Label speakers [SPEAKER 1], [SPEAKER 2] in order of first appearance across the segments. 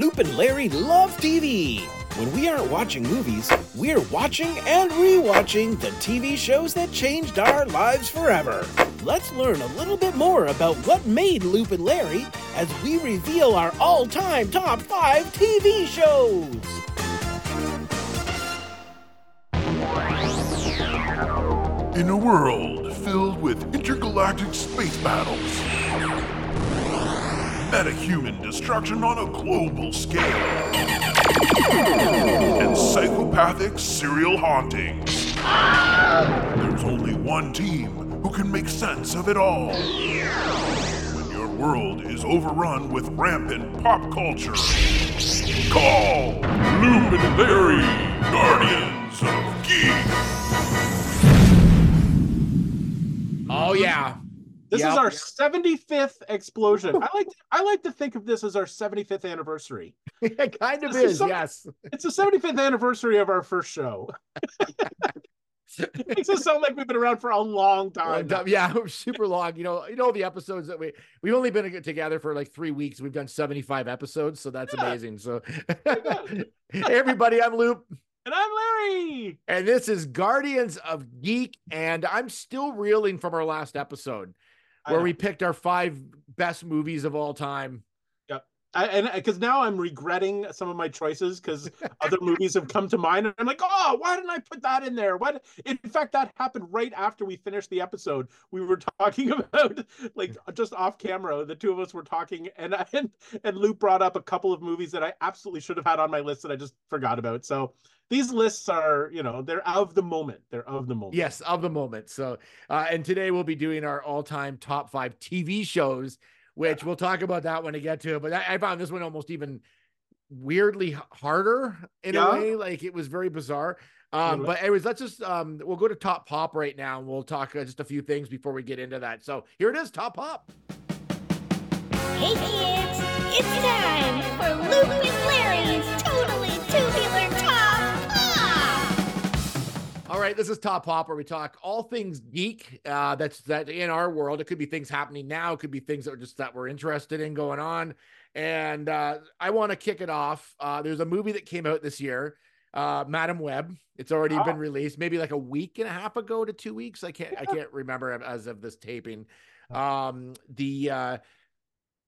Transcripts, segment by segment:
[SPEAKER 1] Loop and Larry love TV. When we aren't watching movies, we're watching and rewatching the TV shows that changed our lives forever. Let's learn a little bit more about what made Loop and Larry as we reveal our all time top five TV shows.
[SPEAKER 2] In a world filled with intergalactic space battles, metahuman destruction on a global scale, and psychopathic serial hauntings, there's only one team who can make sense of it all. When your world is overrun with rampant pop culture, call Loop and Larry, Guardians of Geek.
[SPEAKER 3] Oh yeah.
[SPEAKER 4] This
[SPEAKER 3] Yep.
[SPEAKER 4] is our 75th explosion. I like to, I like to think of this as our 75th anniversary.
[SPEAKER 3] it kind of
[SPEAKER 4] This is
[SPEAKER 3] is, yes.
[SPEAKER 4] It's the 75th anniversary of our first show. It makes us sound like we've been around for a long time.
[SPEAKER 3] Yeah, super long. You know, you know the episodes that we we've only been together for like three weeks. We've done seventy five episodes, so that's
[SPEAKER 4] Yeah.
[SPEAKER 3] amazing. So, hey everybody, I'm Loop,
[SPEAKER 4] And I'm Larry.
[SPEAKER 3] and this is Guardians of Geek, and I'm still reeling from our last episode where we picked our five best movies of all time.
[SPEAKER 4] I, and uh, because now I'm regretting some of my choices because other movies have come to mind, and I'm like, oh, why didn't I put that in there? What? In fact, that happened right after we finished the episode. We were talking about like just off camera. The two of us were talking, and and and Loop brought up a couple of movies that I absolutely should have had on my list that I just forgot about. So these lists are, you know, they're of the moment. They're of the moment.
[SPEAKER 3] Yes, of the moment. So, uh, and today we'll be doing our all-time top five TV shows, which we'll talk about that when I get to it. But I, I found this one almost even weirdly harder in
[SPEAKER 4] Yeah.
[SPEAKER 3] a way. Like it was very bizarre. Um, but anyways, let's just um, we'll go to top pop right now, and we'll talk uh, just a few things before we get into that. So here it is, top pop.
[SPEAKER 5] Hey kids, it's time for Loop and Larry's
[SPEAKER 3] right, this is Top Pop, where we talk all things geek. Uh, that's that in our world. It could be things happening now. It could be things that are just that we're interested in going on. And uh, I want to kick it off. Uh, there's a movie that came out this year, uh, Madame Web. It's already
[SPEAKER 4] Oh.
[SPEAKER 3] been released, maybe like a week and a half ago to two weeks. I can't I can't remember as of this taping. Um, the uh,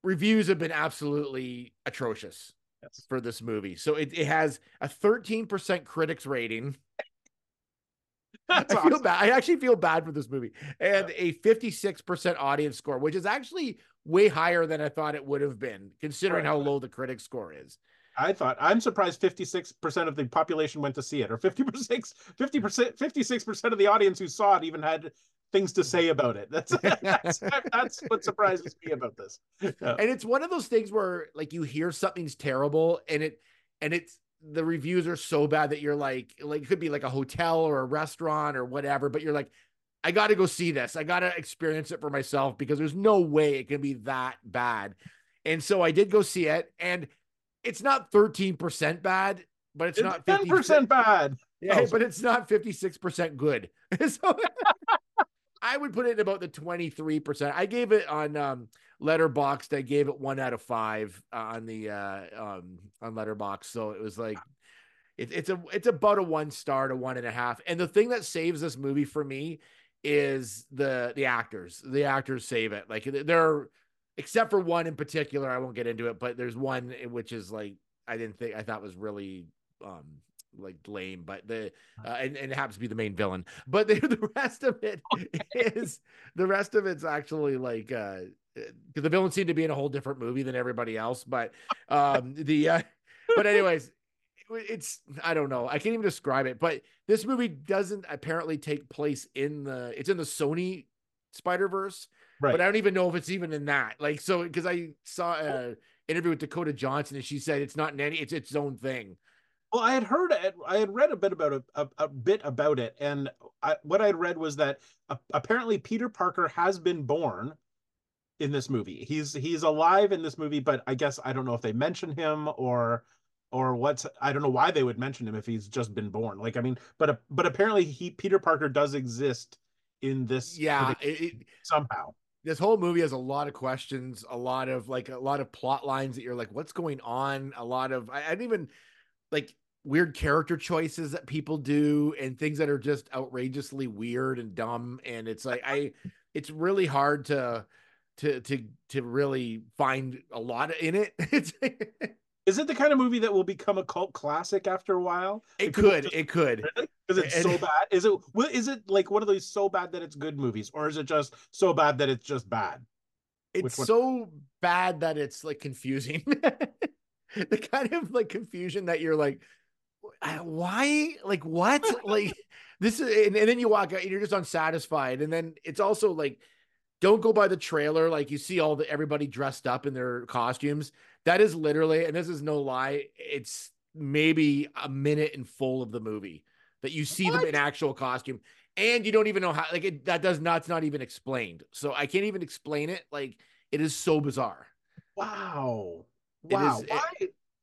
[SPEAKER 3] reviews have been absolutely atrocious
[SPEAKER 4] Yes.
[SPEAKER 3] for this movie. So it, it has a 13% critics rating.
[SPEAKER 4] That's
[SPEAKER 3] I feel
[SPEAKER 4] awesome.
[SPEAKER 3] bad. I actually feel bad for this movie. And a 56% audience score, which is actually way higher than I thought it would have been, considering how low the critic score is.
[SPEAKER 4] I thought I'm surprised 56% of the population went to see it, or 50%, 50%, 56% of the audience who saw it even had things to say about it. That's that's, that's what surprises me about this. Yeah.
[SPEAKER 3] And it's one of those things where like you hear something's terrible and it and it's the reviews are so bad that you're like like it could be like a hotel or a restaurant or whatever, but you're like, I gotta go see this. I gotta experience it for myself because there's no way it can be that bad. And so I did go see it, and it's not 13% bad, but it's,
[SPEAKER 4] It's
[SPEAKER 3] not
[SPEAKER 4] 10% bad.
[SPEAKER 3] Yeah,
[SPEAKER 4] Oh.
[SPEAKER 3] but it's not 56% good. so I would put it in about the 23%. I gave it on um Letterboxd, I gave it one out of five uh, on the uh um on Letterboxd. So it was like it, it's a it's about a one star to one and a half. And the thing that saves this movie for me is the the actors. The actors save it. Like they're except for one in particular, I won't get into it, but there's one which is like I didn't think I thought was really um like lame, but the uh, and, and it happens to be the main villain. But the, the rest of it is the rest of it's actually like uh the villain seemed to be in a whole different movie than everybody else. But um the uh, but anyways, it's I don't know. I can't even describe it. But this movie doesn't apparently take place in the it's in the Sony Spider Verse,
[SPEAKER 4] Right.
[SPEAKER 3] but I don't even know if it's even in that. Like so because I saw a interview with Dakota Johnson and she said it's not in any it's its own thing.
[SPEAKER 4] Well, I had heard. I had read a bit about it, a, a bit about it, and I, what I had read was that uh, apparently Peter Parker has been born in this movie. He's he's alive in this movie, but I guess I don't know if they mention him or or what's I don't know why they would mention him if he's just been born. Like I mean, but but apparently he Peter Parker does exist in this
[SPEAKER 3] Yeah, it, it-
[SPEAKER 4] somehow.
[SPEAKER 3] this whole movie has a lot of questions, a lot of like a lot of plot lines that you're like, what's going on? A lot of I, I didn't even like weird character choices that people do and things that are just outrageously weird and dumb. And it's like I it's really hard to to to to really find a lot in it.
[SPEAKER 4] Is it the kind of movie that will become a cult classic after a while?
[SPEAKER 3] it could,
[SPEAKER 4] just-
[SPEAKER 3] it could.
[SPEAKER 4] Because it's so bad. Is it? Is it like one of those so bad that it's good movies, or is it just so bad that it's just bad?
[SPEAKER 3] It's so bad that it's like confusing. the kind of like confusion that you're like, "Uh, why? Like what? like this is, and, and then you walk out and you're just unsatisfied. And then it's also like, don't go by the trailer. Like you see all the everybody dressed up in their costumes. That is literally, and this is no lie, it's maybe a minute in full of the movie that you see them in actual costume. And you don't even know how like it that does not it's not even explained. So I can't even explain it. Like it is so bizarre.
[SPEAKER 4] Wow.
[SPEAKER 3] It
[SPEAKER 4] Wow.
[SPEAKER 3] is-
[SPEAKER 4] why?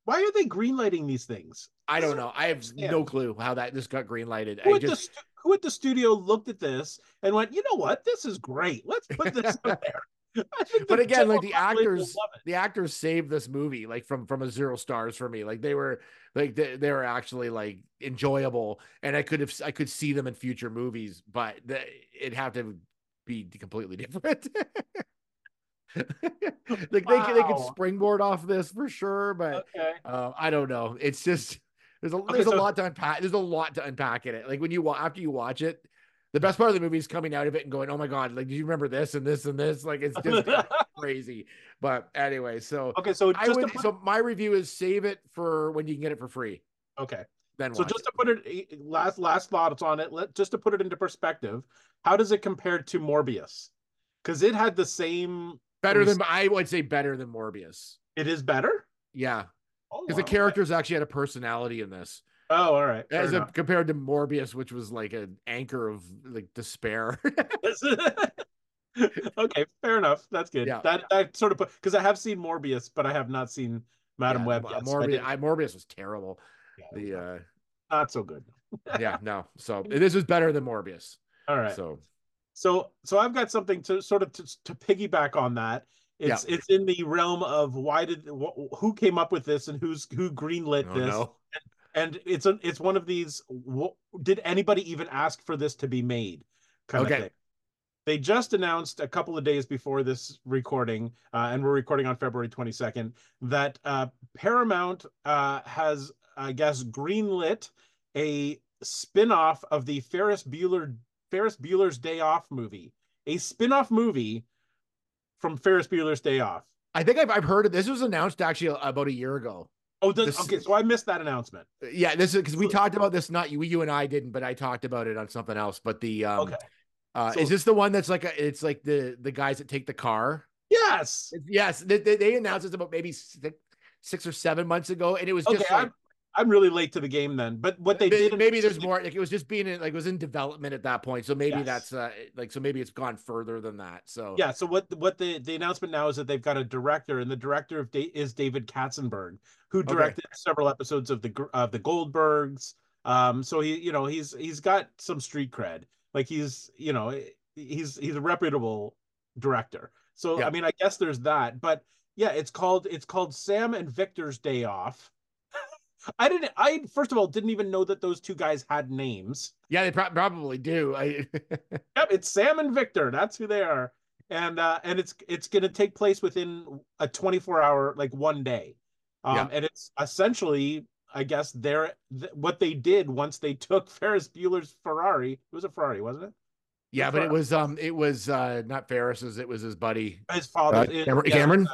[SPEAKER 4] Why are they greenlighting these things?
[SPEAKER 3] I don't know. I have
[SPEAKER 4] understand.
[SPEAKER 3] no clue how that this got green lighted.
[SPEAKER 4] Who
[SPEAKER 3] I
[SPEAKER 4] at, the
[SPEAKER 3] just
[SPEAKER 4] stu- who at the studio looked at this and went, you know what? This is great. Let's put this out there.
[SPEAKER 3] But again, like the actors, the actors saved this movie like from from a zero stars for me. Like they were like they, they were actually like enjoyable, and I could have I could see them in future movies, but the, it'd have to be completely different. like they could they could springboard off this for sure, but
[SPEAKER 4] Okay.
[SPEAKER 3] uh, I don't know. It's just there's a
[SPEAKER 4] Okay,
[SPEAKER 3] there's a lot to unpack. There's a lot to unpack in it. Like when you after you watch it, the best part of the movie is coming out of it and going, "Oh my god! Like, do you remember this and this and this?" Like, it's just crazy. But anyway, so
[SPEAKER 4] okay. So
[SPEAKER 3] I would.
[SPEAKER 4] put,
[SPEAKER 3] So my review is save it for when you can get it for free.
[SPEAKER 4] okay.
[SPEAKER 3] Then
[SPEAKER 4] So just
[SPEAKER 3] it.
[SPEAKER 4] to put it last last thoughts on it, let just to put it into perspective, how does it compare to Morbius? Because it had the same.
[SPEAKER 3] better than I would say better than Morbius.
[SPEAKER 4] It is better.
[SPEAKER 3] Yeah, because
[SPEAKER 4] wow.
[SPEAKER 3] the characters actually had a personality in this,
[SPEAKER 4] Oh, all right. fair
[SPEAKER 3] as a, compared to Morbius, which was like an anchor of like despair.
[SPEAKER 4] okay, fair enough. That's good.
[SPEAKER 3] Yeah.
[SPEAKER 4] That that sort of put because I have seen Morbius, but I have not seen Madame
[SPEAKER 3] Yeah,
[SPEAKER 4] Web yet. so I
[SPEAKER 3] Morbius, I, Morbius was terrible.
[SPEAKER 4] yeah,
[SPEAKER 3] The uh,
[SPEAKER 4] not so good.
[SPEAKER 3] yeah, no. So this is better than Morbius.
[SPEAKER 4] All right.
[SPEAKER 3] So
[SPEAKER 4] So so I've got something to sort of to, to piggyback on that. It's it's in the realm of why did wh- who came up with this and who's who greenlit
[SPEAKER 3] oh,
[SPEAKER 4] this
[SPEAKER 3] no.
[SPEAKER 4] and it's a, it's one of these wh- did anybody even ask for this to be made kind
[SPEAKER 3] Okay.
[SPEAKER 4] of thing. They just announced a couple of days before this recording, uh, and we're recording on February 22nd, that uh, Paramount uh, has, I guess, greenlit a spin-off of the Ferris Bueller Ferris Bueller's Day Off movie, a spin-off movie from Ferris Bueller's Day Off.
[SPEAKER 3] I think I've, I've heard of this was announced actually about a year ago.
[SPEAKER 4] Oh, does,
[SPEAKER 3] This-
[SPEAKER 4] okay. So I missed that announcement.
[SPEAKER 3] Yeah, this is because we
[SPEAKER 4] So-
[SPEAKER 3] talked about this. Not you, you and I didn't, but I talked about it on something else. But the um,
[SPEAKER 4] Okay.
[SPEAKER 3] uh,
[SPEAKER 4] So-
[SPEAKER 3] is this the one that's like a, it's like the the guys that take the car?
[SPEAKER 4] Yes.
[SPEAKER 3] Yes, they, they, they announced this about maybe six, six or seven months ago, and it was
[SPEAKER 4] Okay.
[SPEAKER 3] just like
[SPEAKER 4] I'm, really late to the game then. But what they
[SPEAKER 3] May-
[SPEAKER 4] did
[SPEAKER 3] maybe there's more like it was just being in, like it was in development at that point so maybe
[SPEAKER 4] Yes.
[SPEAKER 3] that's uh like so maybe it's gone further than that so
[SPEAKER 4] Yeah. So what what the the announcement now is that they've got a director, and the director of da- is David Katzenberg, who directed several episodes of the of the Goldbergs. Um, so he you know he's he's got some street cred. Like he's you know he's he's a reputable director. So
[SPEAKER 3] Yeah.
[SPEAKER 4] I mean I guess there's that, but yeah, it's called it's called Sam and Victor's Day Off. I didn't I first of all didn't even know that those two guys had names.
[SPEAKER 3] yeah they pro- probably do i
[SPEAKER 4] Yep, it's Sam and Victor. That's who they are. And uh and it's it's going to take place within a 24 hour like one day. Um
[SPEAKER 3] Yeah.
[SPEAKER 4] and it's essentially I guess they're th- what they did once they took Ferris Bueller's Ferrari. It was a Ferrari, wasn't it?
[SPEAKER 3] yeah but it was um it was uh not ferris's it was his buddy
[SPEAKER 4] His father.
[SPEAKER 3] Uh,
[SPEAKER 4] it-
[SPEAKER 3] Cameron-
[SPEAKER 4] yeah,
[SPEAKER 3] Cameron?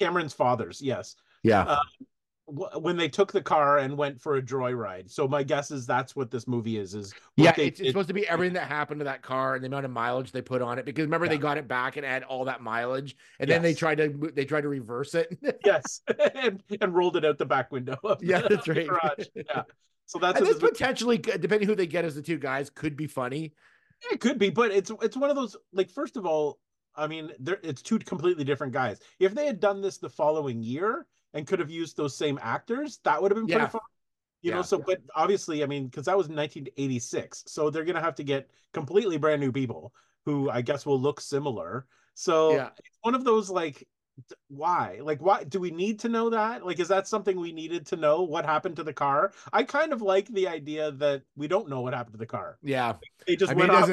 [SPEAKER 4] Cameron's father's, yes.
[SPEAKER 3] yeah
[SPEAKER 4] Uh, Wh- When they took the car and went for a joyride. So my guess is that's what this movie is is
[SPEAKER 3] yeah
[SPEAKER 4] they
[SPEAKER 3] it's, it's
[SPEAKER 4] did-
[SPEAKER 3] supposed to be everything that happened to that car and the amount of mileage they put on it because remember they got it back and had all that mileage and then they tried to they tried to reverse it
[SPEAKER 4] yes and, and rolled it out the back window of
[SPEAKER 3] Yeah,
[SPEAKER 4] the,
[SPEAKER 3] that's right.
[SPEAKER 4] garage. Yeah. So that's
[SPEAKER 3] and this potentially depending who they get as the two guys could be funny
[SPEAKER 4] It could be, but it's it's one of those like first of all, I mean, there it's two completely different guys. If they had done this the following year and could have used those same actors, that would have been
[SPEAKER 3] Yeah.
[SPEAKER 4] pretty fun. You know, so but obviously, I mean, because that was 1986, so they're gonna have to get completely brand new people who I guess will look similar. So
[SPEAKER 3] Yeah.
[SPEAKER 4] it's one of those like why? Like why do we need to know that? Like is that something we needed to know what happened to the car? I kind of like the idea that we don't know what happened to the car.
[SPEAKER 3] Yeah.
[SPEAKER 4] They just
[SPEAKER 3] I mean,
[SPEAKER 4] went
[SPEAKER 3] it
[SPEAKER 4] off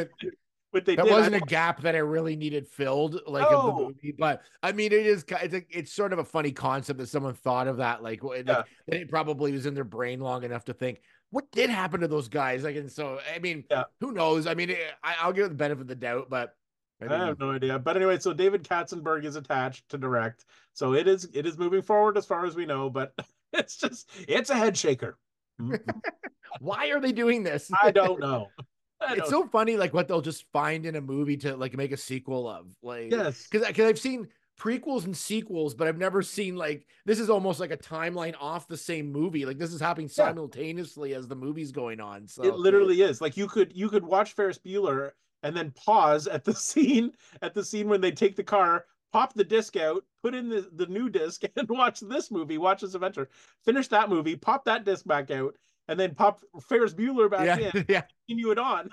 [SPEAKER 3] doesn't,
[SPEAKER 4] they
[SPEAKER 3] that
[SPEAKER 4] did.
[SPEAKER 3] Wasn't a gap that I really needed filled, like of the movie. But I mean, it is it's a, it's sort of a funny concept that someone thought of that. Like, like
[SPEAKER 4] Yeah.
[SPEAKER 3] it probably was in their brain long enough to think, what did happen to those guys? Like, and so I mean,
[SPEAKER 4] Yeah.
[SPEAKER 3] who knows? I mean, it, I, I'll give it the benefit of the doubt, but I
[SPEAKER 4] I have no idea. But anyway, so David Katzenberg is attached to direct. So it is it is moving forward as far as we know, but it's just it's a head shaker. Mm,
[SPEAKER 3] why are they doing this?
[SPEAKER 4] I don't know.
[SPEAKER 3] It's so funny, like what they'll just find in a movie to like make a sequel of, like
[SPEAKER 4] yes.
[SPEAKER 3] because because I've seen prequels and sequels, but I've never seen like this is almost like a timeline off the same movie. Like this is happening
[SPEAKER 4] Yeah.
[SPEAKER 3] simultaneously as the movie's going on. So
[SPEAKER 4] It literally is. Like you could you could watch Ferris Bueller and then pause at the scene at the scene when they take the car, pop the disc out, put in the, the new disc, and watch this movie, watch this adventure. Finish that movie, pop that disc back out, and then pop Ferris Bueller back
[SPEAKER 3] yeah,
[SPEAKER 4] in,
[SPEAKER 3] yeah.
[SPEAKER 4] continue it on.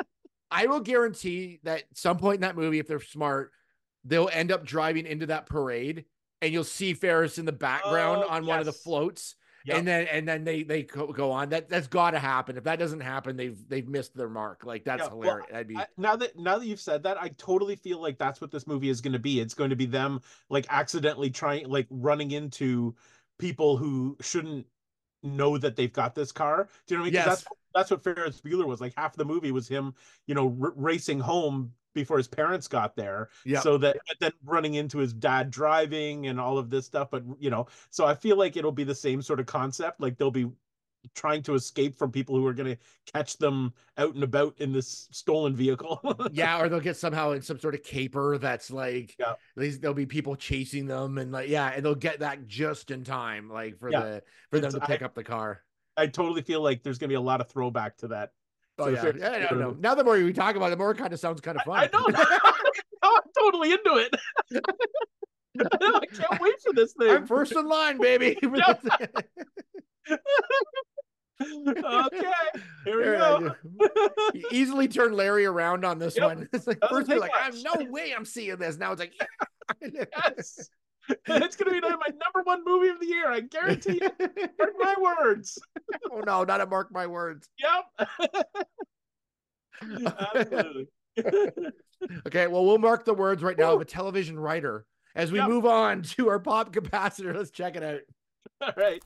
[SPEAKER 3] I will guarantee that some point in that movie, if they're smart, they'll end up driving into that parade, and you'll see Ferris in the background
[SPEAKER 4] Oh,
[SPEAKER 3] on one of the floats.
[SPEAKER 4] Yep.
[SPEAKER 3] And then and then they they go, on. That that's got to happen. If that doesn't happen, they've they've missed their mark. Like that's
[SPEAKER 4] Yeah, well,
[SPEAKER 3] hilarious. That'd be
[SPEAKER 4] I, now that now that you've said that, I totally feel like that's what this movie is going to be. It's going to be them like accidentally trying like running into people who shouldn't know that they've got this car. Do you know what I mean?
[SPEAKER 3] Yes.
[SPEAKER 4] That's that's what Ferris Bueller was like. Half the movie was him, you know, r- racing home before his parents got there.
[SPEAKER 3] Yeah.
[SPEAKER 4] So that but then running into his dad driving and all of this stuff. But you know, so I feel like it'll be the same sort of concept. Like they'll be trying to escape from people who are going to catch them out and about in this stolen vehicle.
[SPEAKER 3] yeah, or they'll get somehow in some sort of caper that's like
[SPEAKER 4] Yeah.
[SPEAKER 3] these there'll be people chasing them and like yeah, and they'll get that just in time, like for
[SPEAKER 4] Yeah.
[SPEAKER 3] the for them
[SPEAKER 4] It's-
[SPEAKER 3] to pick up the car.
[SPEAKER 4] I totally feel like there's going to be a lot of throwback to that.
[SPEAKER 3] Oh
[SPEAKER 4] So
[SPEAKER 3] yeah, yeah, I
[SPEAKER 4] Bueller-
[SPEAKER 3] know. Now the more we talk about it, the more it kind of sounds kind of fun.
[SPEAKER 4] I know. oh, I'm totally into it. I know, I can't wait for this thing.
[SPEAKER 3] I'm first in line, baby.
[SPEAKER 4] Okay, here we go.
[SPEAKER 3] You easily turn Larry around on this
[SPEAKER 4] Yep.
[SPEAKER 3] one. It's like
[SPEAKER 4] Doesn't
[SPEAKER 3] first you're like, I'm
[SPEAKER 4] much.
[SPEAKER 3] no way I'm seeing this. Now it's like,
[SPEAKER 4] yes, it's going to be my number one movie of the year. I guarantee you. Mark my words.
[SPEAKER 3] oh no, not a mark my words.
[SPEAKER 4] Yep. Absolutely.
[SPEAKER 3] Okay, well, we'll mark the words right now of a television writer as we
[SPEAKER 4] Yep.
[SPEAKER 3] move on to our pop capacitor. Let's check it out.
[SPEAKER 4] All right.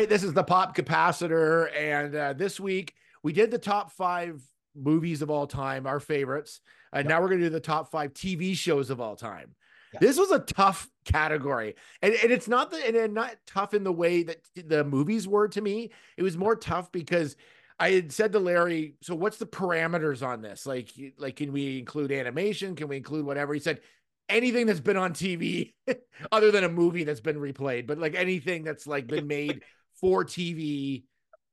[SPEAKER 3] Right, this is the pop capacitor, and uh, this week we did the top five movies of all time, our favorites, and now we're going to do the top five TV shows of all time. This was a tough category, and, and it's not the and- and not tough in the way that the movies were to me. It was more tough because I had said to Larry, "So what's the parameters on this? Like, like can we include animation? Can we include whatever?" He said, "Anything that's been on TV, other than a movie that's been replayed, but like anything that's like been made for TV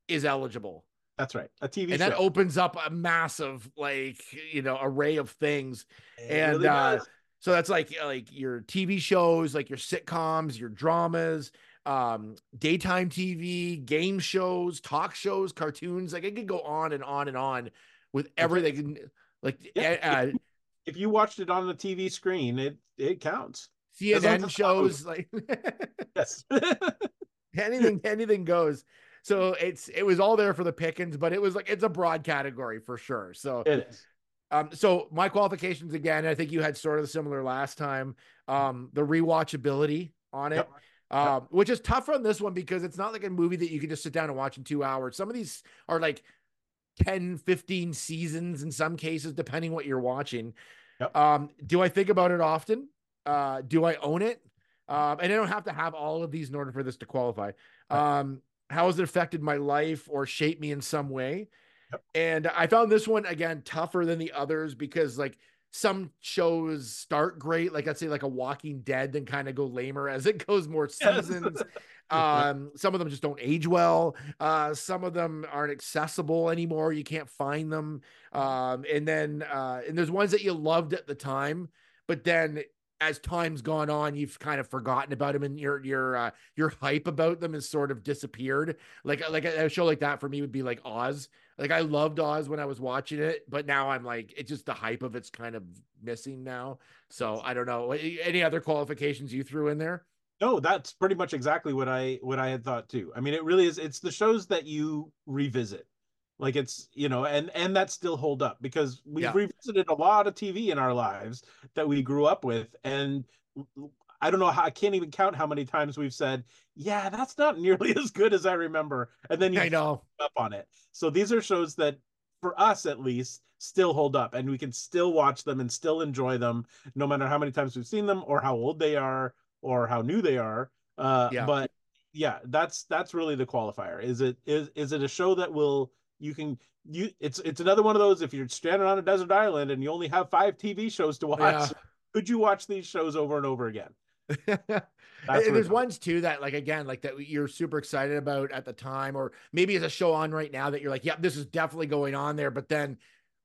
[SPEAKER 3] is eligible."
[SPEAKER 4] That's right. A TV
[SPEAKER 3] and
[SPEAKER 4] show.
[SPEAKER 3] that opens up a massive like you know array of things
[SPEAKER 4] It
[SPEAKER 3] and,
[SPEAKER 4] really
[SPEAKER 3] uh, so that's like like your tv shows like your sitcoms your dramas um daytime tv game shows talk shows cartoons like it could go on and on and on with everything like
[SPEAKER 4] Yeah.
[SPEAKER 3] uh,
[SPEAKER 4] if you watched it on the TV screen, it it counts.
[SPEAKER 3] Cnn shows like
[SPEAKER 4] Yes.
[SPEAKER 3] anything anything goes so it's it was all there for the pickings but it was like it's a broad category for sure so
[SPEAKER 4] it is.
[SPEAKER 3] Um, so my qualifications again, I think you had sort of similar last time. Um, the rewatchability on it,
[SPEAKER 4] Yep.
[SPEAKER 3] um, which is tough on this one because it's not like a movie that you can just sit down and watch in two hours. Some of these are like 10, 15 seasons in some cases, depending what you're watching.
[SPEAKER 4] Yep.
[SPEAKER 3] Um, do I think about it often? Uh, do I own it? Um, and I don't have to have all of these in order for this to qualify. Um, how has it affected my life or shaped me in some way?
[SPEAKER 4] Yep.
[SPEAKER 3] And I found this one again tougher than the others because like some shows start great, like I'd say like a Walking Dead, then kind of go lamer as it goes more
[SPEAKER 4] Yes.
[SPEAKER 3] seasons. um, some of them just don't age well. Uh, some of them aren't accessible anymore. You can't find them. Um, and then uh, and there's ones that you loved at the time, but then as time's gone on, you've kind of forgotten about them, and your your uh, your hype about them has sort of disappeared. Like like a, a show like that for me would be like Oz. Like I loved Oz when I was watching it, but now I'm like, it's just the hype of it's kind of missing now. So I don't know. Any other qualifications you threw in there?
[SPEAKER 4] No, that's pretty much exactly what I what I had thought too. I mean, it really is. It's the shows that you revisit, like it's you know, and and that still hold up because we've
[SPEAKER 3] Yeah.
[SPEAKER 4] revisited a lot of TV in our lives that we grew up with, and I don't know how I can't even count how many times we've said, "Yeah, that's not nearly as good as I remember," and then you
[SPEAKER 3] I know.
[SPEAKER 4] up on it. So these are shows that, for us at least, still hold up, and we can still watch them and still enjoy them, no matter how many times we've seen them or how old they are or how new they are. Uh,
[SPEAKER 3] Yeah.
[SPEAKER 4] But yeah, that's that's really the qualifier. Is it is is it a show that will you can you it's it's another one of those if you're stranded on a desert island and you only have five TV shows to watch,
[SPEAKER 3] Yeah.
[SPEAKER 4] could you watch these shows over and over again?
[SPEAKER 3] and
[SPEAKER 4] what
[SPEAKER 3] and
[SPEAKER 4] it's
[SPEAKER 3] there's ones too that like again like that you're super excited about at the time or maybe it's a show on right now that you're like yeah this is definitely going on there but then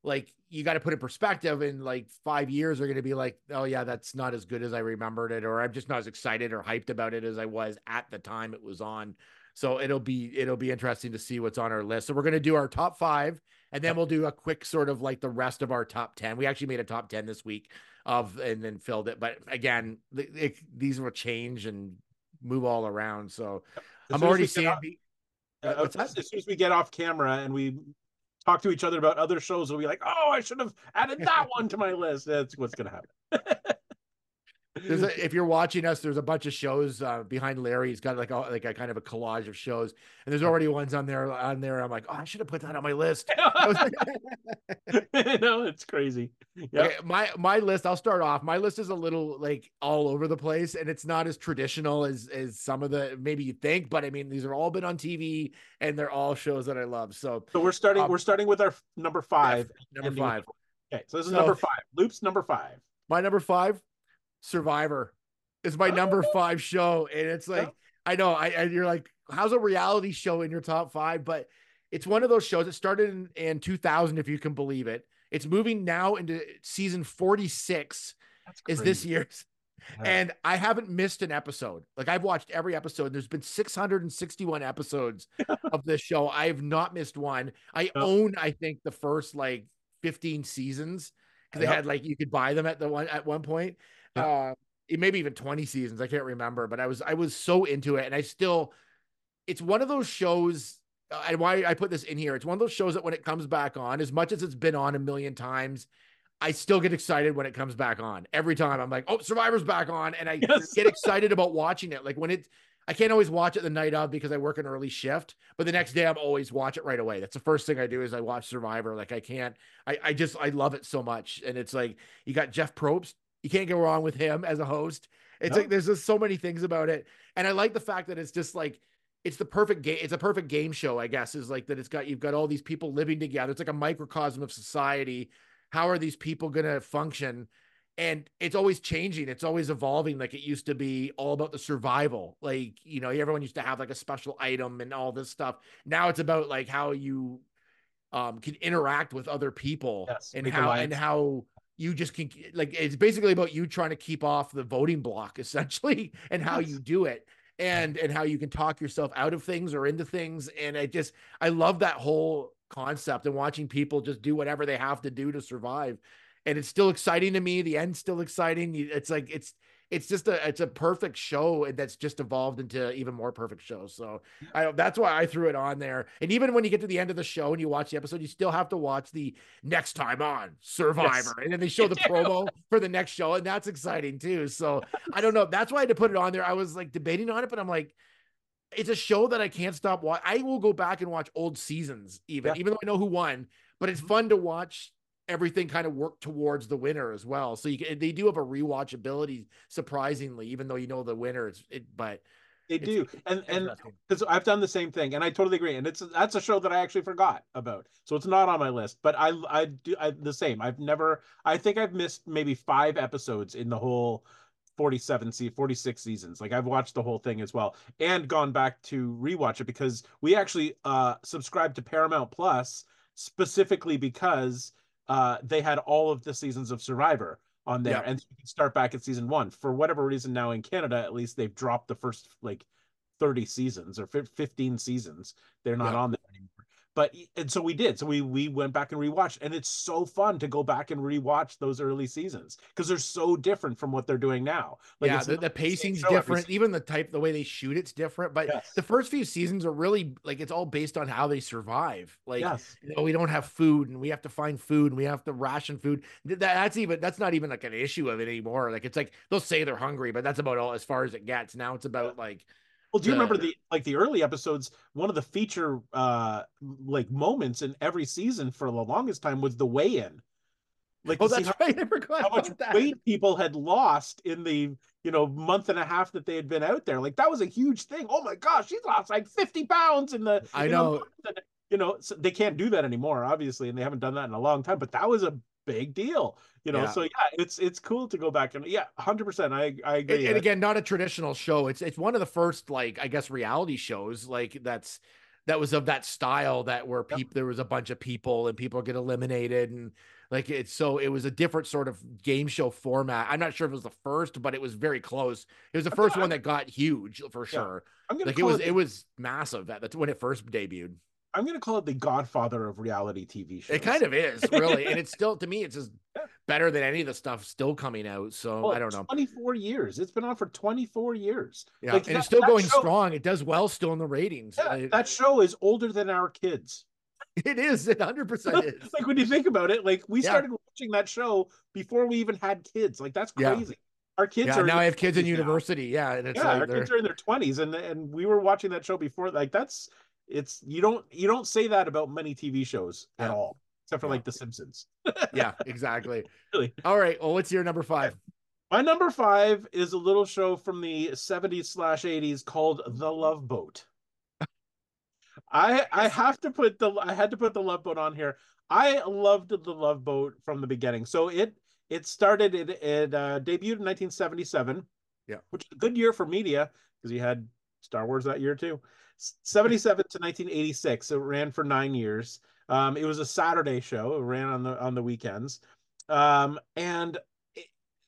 [SPEAKER 3] like you got to put in perspective in like five years are going to be like oh yeah that's not as good as i remembered it or i'm just not as excited or hyped about it as i was at the time it was on so it'll be it'll be interesting to see what's on our list so we're going to do our top five and then we'll do a quick sort of like the rest of our top 10 we actually made a top 10 this week of and then filled it. But again, th- it, these will change and move all around. So I'm already seeing.
[SPEAKER 4] off- Uh, as, soon as we get off camera and we talk to each other about other shows, we'll be like, "Oh, I should have added that one to my list." That's what's gonna happen.
[SPEAKER 3] There's a, if you're watching us, there's a bunch of shows uh, behind Larry. He's got like a, like a kind of a collage of shows, and there's already ones on there on there. I'm like, oh, I should have put that on my list.
[SPEAKER 4] no, it's crazy. Yeah,
[SPEAKER 3] Okay, my my list. I'll start off. My list is a little like all over the place, and it's not as traditional as as some of the maybe you think. But I mean, these are all been on TV, and they're all shows that I love. So
[SPEAKER 4] so we're starting.
[SPEAKER 3] Um,
[SPEAKER 4] we're starting with our number five.
[SPEAKER 3] number five.
[SPEAKER 4] Okay, so this is
[SPEAKER 3] So-
[SPEAKER 4] number five. Loop's number five.
[SPEAKER 3] My number five, Survivor, is my number
[SPEAKER 4] Oh.
[SPEAKER 3] five show, and it's like
[SPEAKER 4] Yeah.
[SPEAKER 3] I know I and you're like, how's a reality show in your top five? But it's one of those shows that started in, in 2000, if you can believe it. It's moving now into season 46 is this year's.
[SPEAKER 4] Yeah.
[SPEAKER 3] And I haven't missed an episode. Like I've watched every episode. There's been 661 episodes of this show. I have not missed one. I own, I think, the first like 15 seasons because they had like you could buy them at the one at one point. Uh, maybe even 20 seasons. I can't remember, but I was I was so into it, and I still. It's one of those shows. uh, And why I put this in here, it's one of those shows that when it comes back on, as much as it's been on a million times, I still get excited when it comes back on. Every time I'm like, oh, Survivor's back on. And I
[SPEAKER 4] Yes.
[SPEAKER 3] get excited about watching it. Like when it, I can't always watch it the night of because I work an early shift, but the next day I'm always watch it right away. That's the first thing I do is I watch Survivor. Like I can't, I, I just, I love it so much. And it's like, you got Jeff Probst. You can't go wrong with him as a host. It's
[SPEAKER 4] No.
[SPEAKER 3] like, there's just so many things about it. And I like the fact that it's just like, it's the perfect game. It's a perfect game show, I guess, is like that it's got, you've got all these people living together. It's like a microcosm of society. How are these people going to function? and it's always changing it's always evolving like it used to be all about the survival like you know everyone used to have like a special item and all this stuff now it's about like how you um can interact with other people
[SPEAKER 4] Yes,
[SPEAKER 3] and how and how you just can like it's basically about you trying to keep off the voting block essentially and how you do it and and how you can talk yourself out of things or into things and i just i love that whole concept and watching people just do whatever they have to do to survive and it's still exciting to me the end's still exciting it's like it's it's just a it's a perfect show that's just evolved into even more perfect shows so i that's why i threw it on there and even when you get to the end of the show and you watch the episode you still have to watch the next time on survivor and then they show the promo for the next show and that's exciting too so i don't know that's why i had to put it on there i was like debating on it but i'm like it's a show that I can't stop watching. I will go back and watch old seasons, even
[SPEAKER 4] Yeah.
[SPEAKER 3] even though I know who won. But it's mm-hmm. fun to watch everything kind of work towards the winner as well. So you can, they do have a rewatchability, surprisingly, even though you know the winner. It's it, but
[SPEAKER 4] They
[SPEAKER 3] It's
[SPEAKER 4] do, and and because I've done the same thing, and I totally agree. And it's that's a show that I actually forgot about, so it's not on my list. But I I do I, the same. I've never. I think I've missed maybe five episodes in the whole. 47 see 46 seasons like i've watched the whole thing as well and gone back to rewatch it because we actually uh subscribed to paramount plus specifically because uh they had all of the seasons of survivor on there
[SPEAKER 3] Yeah.
[SPEAKER 4] and so you can start back at season one for whatever reason now in canada at least they've dropped the first like 30 seasons or fif- 15 seasons they're not
[SPEAKER 3] Yeah.
[SPEAKER 4] on there but and so we did so we we went back and rewatched and it's so fun to go back and rewatch those early seasons because they're so different from what they're doing now like
[SPEAKER 3] yeah, the, the pacing's different. Even the type, the way they shoot, it's different. But
[SPEAKER 4] Yes.
[SPEAKER 3] the first few seasons are really like it's all based on how they survive. Like,
[SPEAKER 4] yes
[SPEAKER 3] you know, we don't have food, and we have to find food, and we have to ration food. That, that's even that's not even like an issue of it anymore. Like, it's like they'll say they're hungry, but that's about all as far as it gets. Now it's about like,
[SPEAKER 4] Well, do you remember
[SPEAKER 3] the-
[SPEAKER 4] the like the early episodes? One of the feature uh like moments in every season for the longest time was the weigh-in. Like
[SPEAKER 3] oh, that's
[SPEAKER 4] how,
[SPEAKER 3] right, I forgot
[SPEAKER 4] how much
[SPEAKER 3] that.
[SPEAKER 4] weight people had lost in the you know month and a half that they had been out there. Like that was a huge thing. Oh my gosh, she's lost like fifty pounds in the.
[SPEAKER 3] I know.
[SPEAKER 4] And, you know, so they can't do that anymore, obviously, and they haven't done that in a long time. But that was a big deal. You know,
[SPEAKER 3] Yeah.
[SPEAKER 4] so yeah, it's it's cool to go back and yeah, hundred percent. I I agree.
[SPEAKER 3] and
[SPEAKER 4] Uh,
[SPEAKER 3] again not a traditional show it's it's one of the first like i guess reality shows like that's that was of that style that where
[SPEAKER 4] Yep.
[SPEAKER 3] people there was a bunch of people and people get eliminated and like it's so it was a different sort of game show format i'm not sure if it was the first but it was very close it was the first one that got huge for sure
[SPEAKER 4] I'm gonna
[SPEAKER 3] like it was
[SPEAKER 4] the-
[SPEAKER 3] it was massive at the when it first debuted
[SPEAKER 4] I'm gonna call it the Godfather of reality TV shows.
[SPEAKER 3] it kind of is really and it's still to me it's just better than any of the stuff still coming out so
[SPEAKER 4] Well,
[SPEAKER 3] i don't know
[SPEAKER 4] 24 years. It's been on for 24 years.
[SPEAKER 3] yeah
[SPEAKER 4] Like,
[SPEAKER 3] and
[SPEAKER 4] that-
[SPEAKER 3] it's still going
[SPEAKER 4] show-
[SPEAKER 3] strong it does well still in the ratings
[SPEAKER 4] Yeah,
[SPEAKER 3] Uh,
[SPEAKER 4] that show is older than our kids.
[SPEAKER 3] It is. It hundred percent is.
[SPEAKER 4] like when you think about it, like we
[SPEAKER 3] Yeah.
[SPEAKER 4] started watching that show before we even had kids. Like that's
[SPEAKER 3] Yeah.
[SPEAKER 4] crazy. Our kids
[SPEAKER 3] Yeah.
[SPEAKER 4] are
[SPEAKER 3] Now I have kids in
[SPEAKER 4] 20s now.
[SPEAKER 3] university. Yeah, and it's
[SPEAKER 4] yeah, our
[SPEAKER 3] like they're,
[SPEAKER 4] kids are in their 20s, and and we were watching that show before. Like that's it's you don't you don't say that about many TV shows at
[SPEAKER 3] Yeah.
[SPEAKER 4] all, except for
[SPEAKER 3] Yeah.
[SPEAKER 4] like The Simpsons.
[SPEAKER 3] yeah, exactly.
[SPEAKER 4] Really.
[SPEAKER 3] All right. Well, what's your number five?
[SPEAKER 4] My number five is a little show from the 70s slash 80s called The Love Boat. I I have to put the I had to put the Love Boat on here. I loved the Love Boat from the beginning. So it it started it it uh, debuted in 1977.
[SPEAKER 3] Yeah.
[SPEAKER 4] which is a good year for media because you had Star Wars that year too. 77 to 1986. It ran for nine years. Um, it was a Saturday show. It ran on the on the weekends. Um, and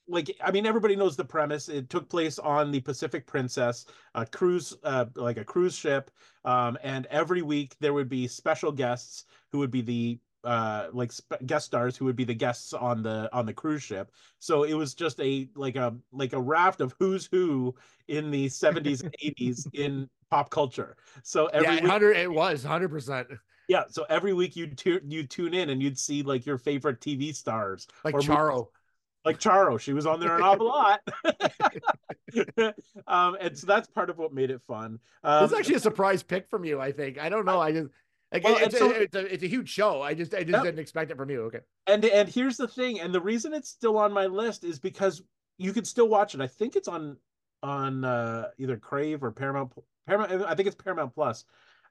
[SPEAKER 4] like I mean, everybody knows the premise. It took place on the Pacific Princess, a cruise, uh, like a cruise ship. Um, and every week there would be special guests who would be the uh like sp- guest stars who would be the guests on the on the cruise ship so it was just a like a like a raft of who's who in the 70s and 80s in pop culture so every
[SPEAKER 3] yeah,
[SPEAKER 4] week,
[SPEAKER 3] hundred. It was hundred percent.
[SPEAKER 4] yeah so every week you'd tu- you'd tune in and you'd see like your favorite tv stars
[SPEAKER 3] Like
[SPEAKER 4] or movies.
[SPEAKER 3] Charo.
[SPEAKER 4] like Charo. She was on there an awful lot. um, and so that's part of what made it fun. Um,
[SPEAKER 3] This is actually a surprise pick from you. I think. I don't know. I just. Like,
[SPEAKER 4] Well,
[SPEAKER 3] it's,
[SPEAKER 4] so-
[SPEAKER 3] a, it's, a, it's a huge show. I just I just
[SPEAKER 4] Yep.
[SPEAKER 3] didn't expect it from you. Okay.
[SPEAKER 4] and and here's the thing, and the reason it's still on my list is because you can still watch it. I think it's on on uh, either Crave or Paramount. Paramount. I think it's Paramount Plus,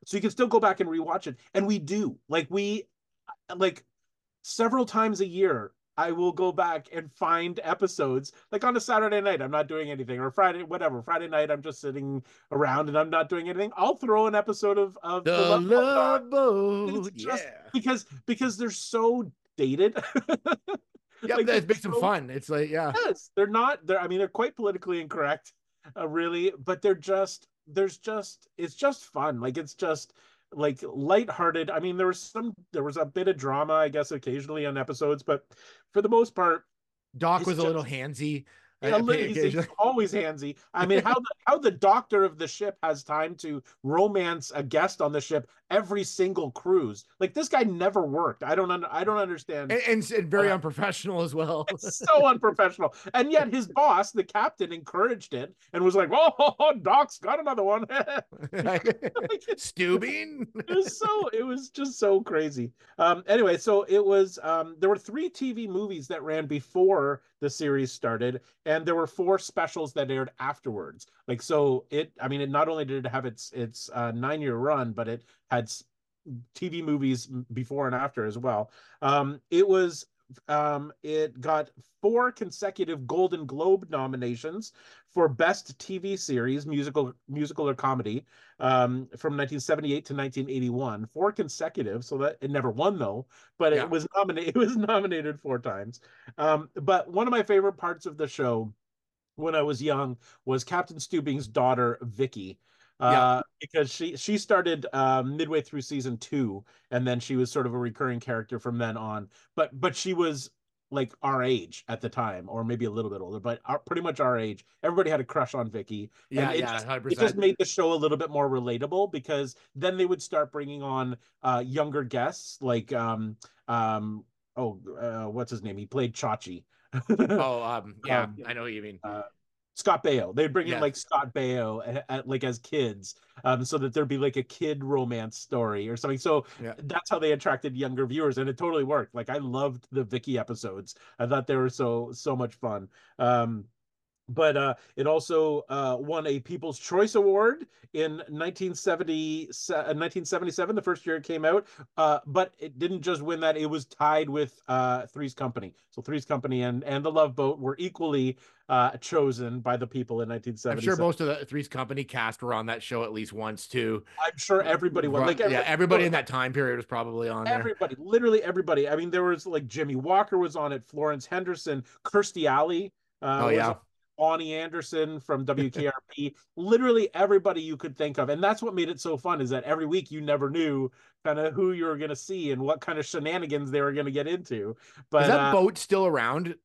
[SPEAKER 4] so you can still go back and rewatch it. And we do like we like several times a year. I will go back and find episodes like on a Saturday night. I'm not doing anything, or Friday, whatever. Friday night, I'm just sitting around and I'm not doing anything. I'll throw an episode of of
[SPEAKER 3] The
[SPEAKER 4] Love Boat on
[SPEAKER 3] love boat.
[SPEAKER 4] Just-
[SPEAKER 3] yeah.
[SPEAKER 4] because because they're so dated.
[SPEAKER 3] Yeah,
[SPEAKER 4] like,
[SPEAKER 3] it
[SPEAKER 4] they're
[SPEAKER 3] them fun. It's like yeah.
[SPEAKER 4] Yes, they're not. They're. I mean, they're quite politically incorrect, uh, really. But they're just. There's just. It's just fun. Like it's just like lighthearted. I mean, there was some. There was a bit of drama, I guess, occasionally on episodes, but for the most part,
[SPEAKER 3] Doc was a little handsy.
[SPEAKER 4] yeah, he's, he's always handsy. I mean, how the how the doctor of the ship has time to romance a guest on the ship every single cruise. Like this guy never worked. I don't un- I don't understand.
[SPEAKER 3] and, and, and very
[SPEAKER 4] Uh,
[SPEAKER 3] unprofessional as well.
[SPEAKER 4] So unprofessional. And yet his boss, the captain, encouraged it and was like, "Oh, Doc's got another one."
[SPEAKER 3] Stubing.
[SPEAKER 4] it was so it was just so crazy um anyway so it was um there were three tv movies that ran before the series started and there were four specials that aired afterwards like so it i mean it not only did it have its its uh, nine year run but it had tv movies before and after as well um it was um it got four consecutive golden globe nominations for best tv series musical musical or comedy um, from 1978 to 1981, four consecutive. So that it never won though, but
[SPEAKER 3] Yeah.
[SPEAKER 4] it was nominated. It was nominated four times. Um, but one of my favorite parts of the show when I was young was Captain Stubing's daughter Vicky. Uh,
[SPEAKER 3] Yeah.
[SPEAKER 4] because she she started uh, midway through season two, and then she was sort of a recurring character from then on. But but she was like our age at the time, or maybe a little bit older, but our, pretty much our age. Everybody had a crush on Vicky,
[SPEAKER 3] Yeah,
[SPEAKER 4] and it
[SPEAKER 3] yeah,
[SPEAKER 4] just- it just made the show a little bit more relatable because then they would start bringing on uh younger guests like um um oh uh, what's his name he played chachi
[SPEAKER 3] Oh, um, yeah,
[SPEAKER 4] Um,
[SPEAKER 3] I know what you mean.
[SPEAKER 4] Scott baio. They'd bring
[SPEAKER 3] Yeah.
[SPEAKER 4] in like scott baio a- a- like as kids um so that there'd be like a kid romance story or something. So
[SPEAKER 3] Yeah.
[SPEAKER 4] that's how they attracted younger viewers and it totally worked. Like i loved the vicky episodes. I thought they were so so much fun. Um but uh, it also uh, won a People's Choice Award in 1970, uh, 1977, the first year it came out. Uh, but it didn't just win that; it was tied with uh, Three's Company. So Three's Company and and The Love Boat were equally uh, chosen by the people in 1977.
[SPEAKER 3] I'm sure most of the Three's Company cast were on that show at least once too.
[SPEAKER 4] I'm sure everybody was like
[SPEAKER 3] yeah, everybody in that time period was probably on there.
[SPEAKER 4] Everybody, literally everybody. I mean, there was like Jimmie Walker was on it, Florence Henderson, Kirstie Alley. Uh,
[SPEAKER 3] Oh, yeah.
[SPEAKER 4] On- Loni Anderson from WKRP. literally everybody you could think of, and that's what made it so fun. Is that every week you never knew kind of who you were going to see and what kind of shenanigans they were going to get into. But
[SPEAKER 3] is that
[SPEAKER 4] uh,
[SPEAKER 3] boat still around?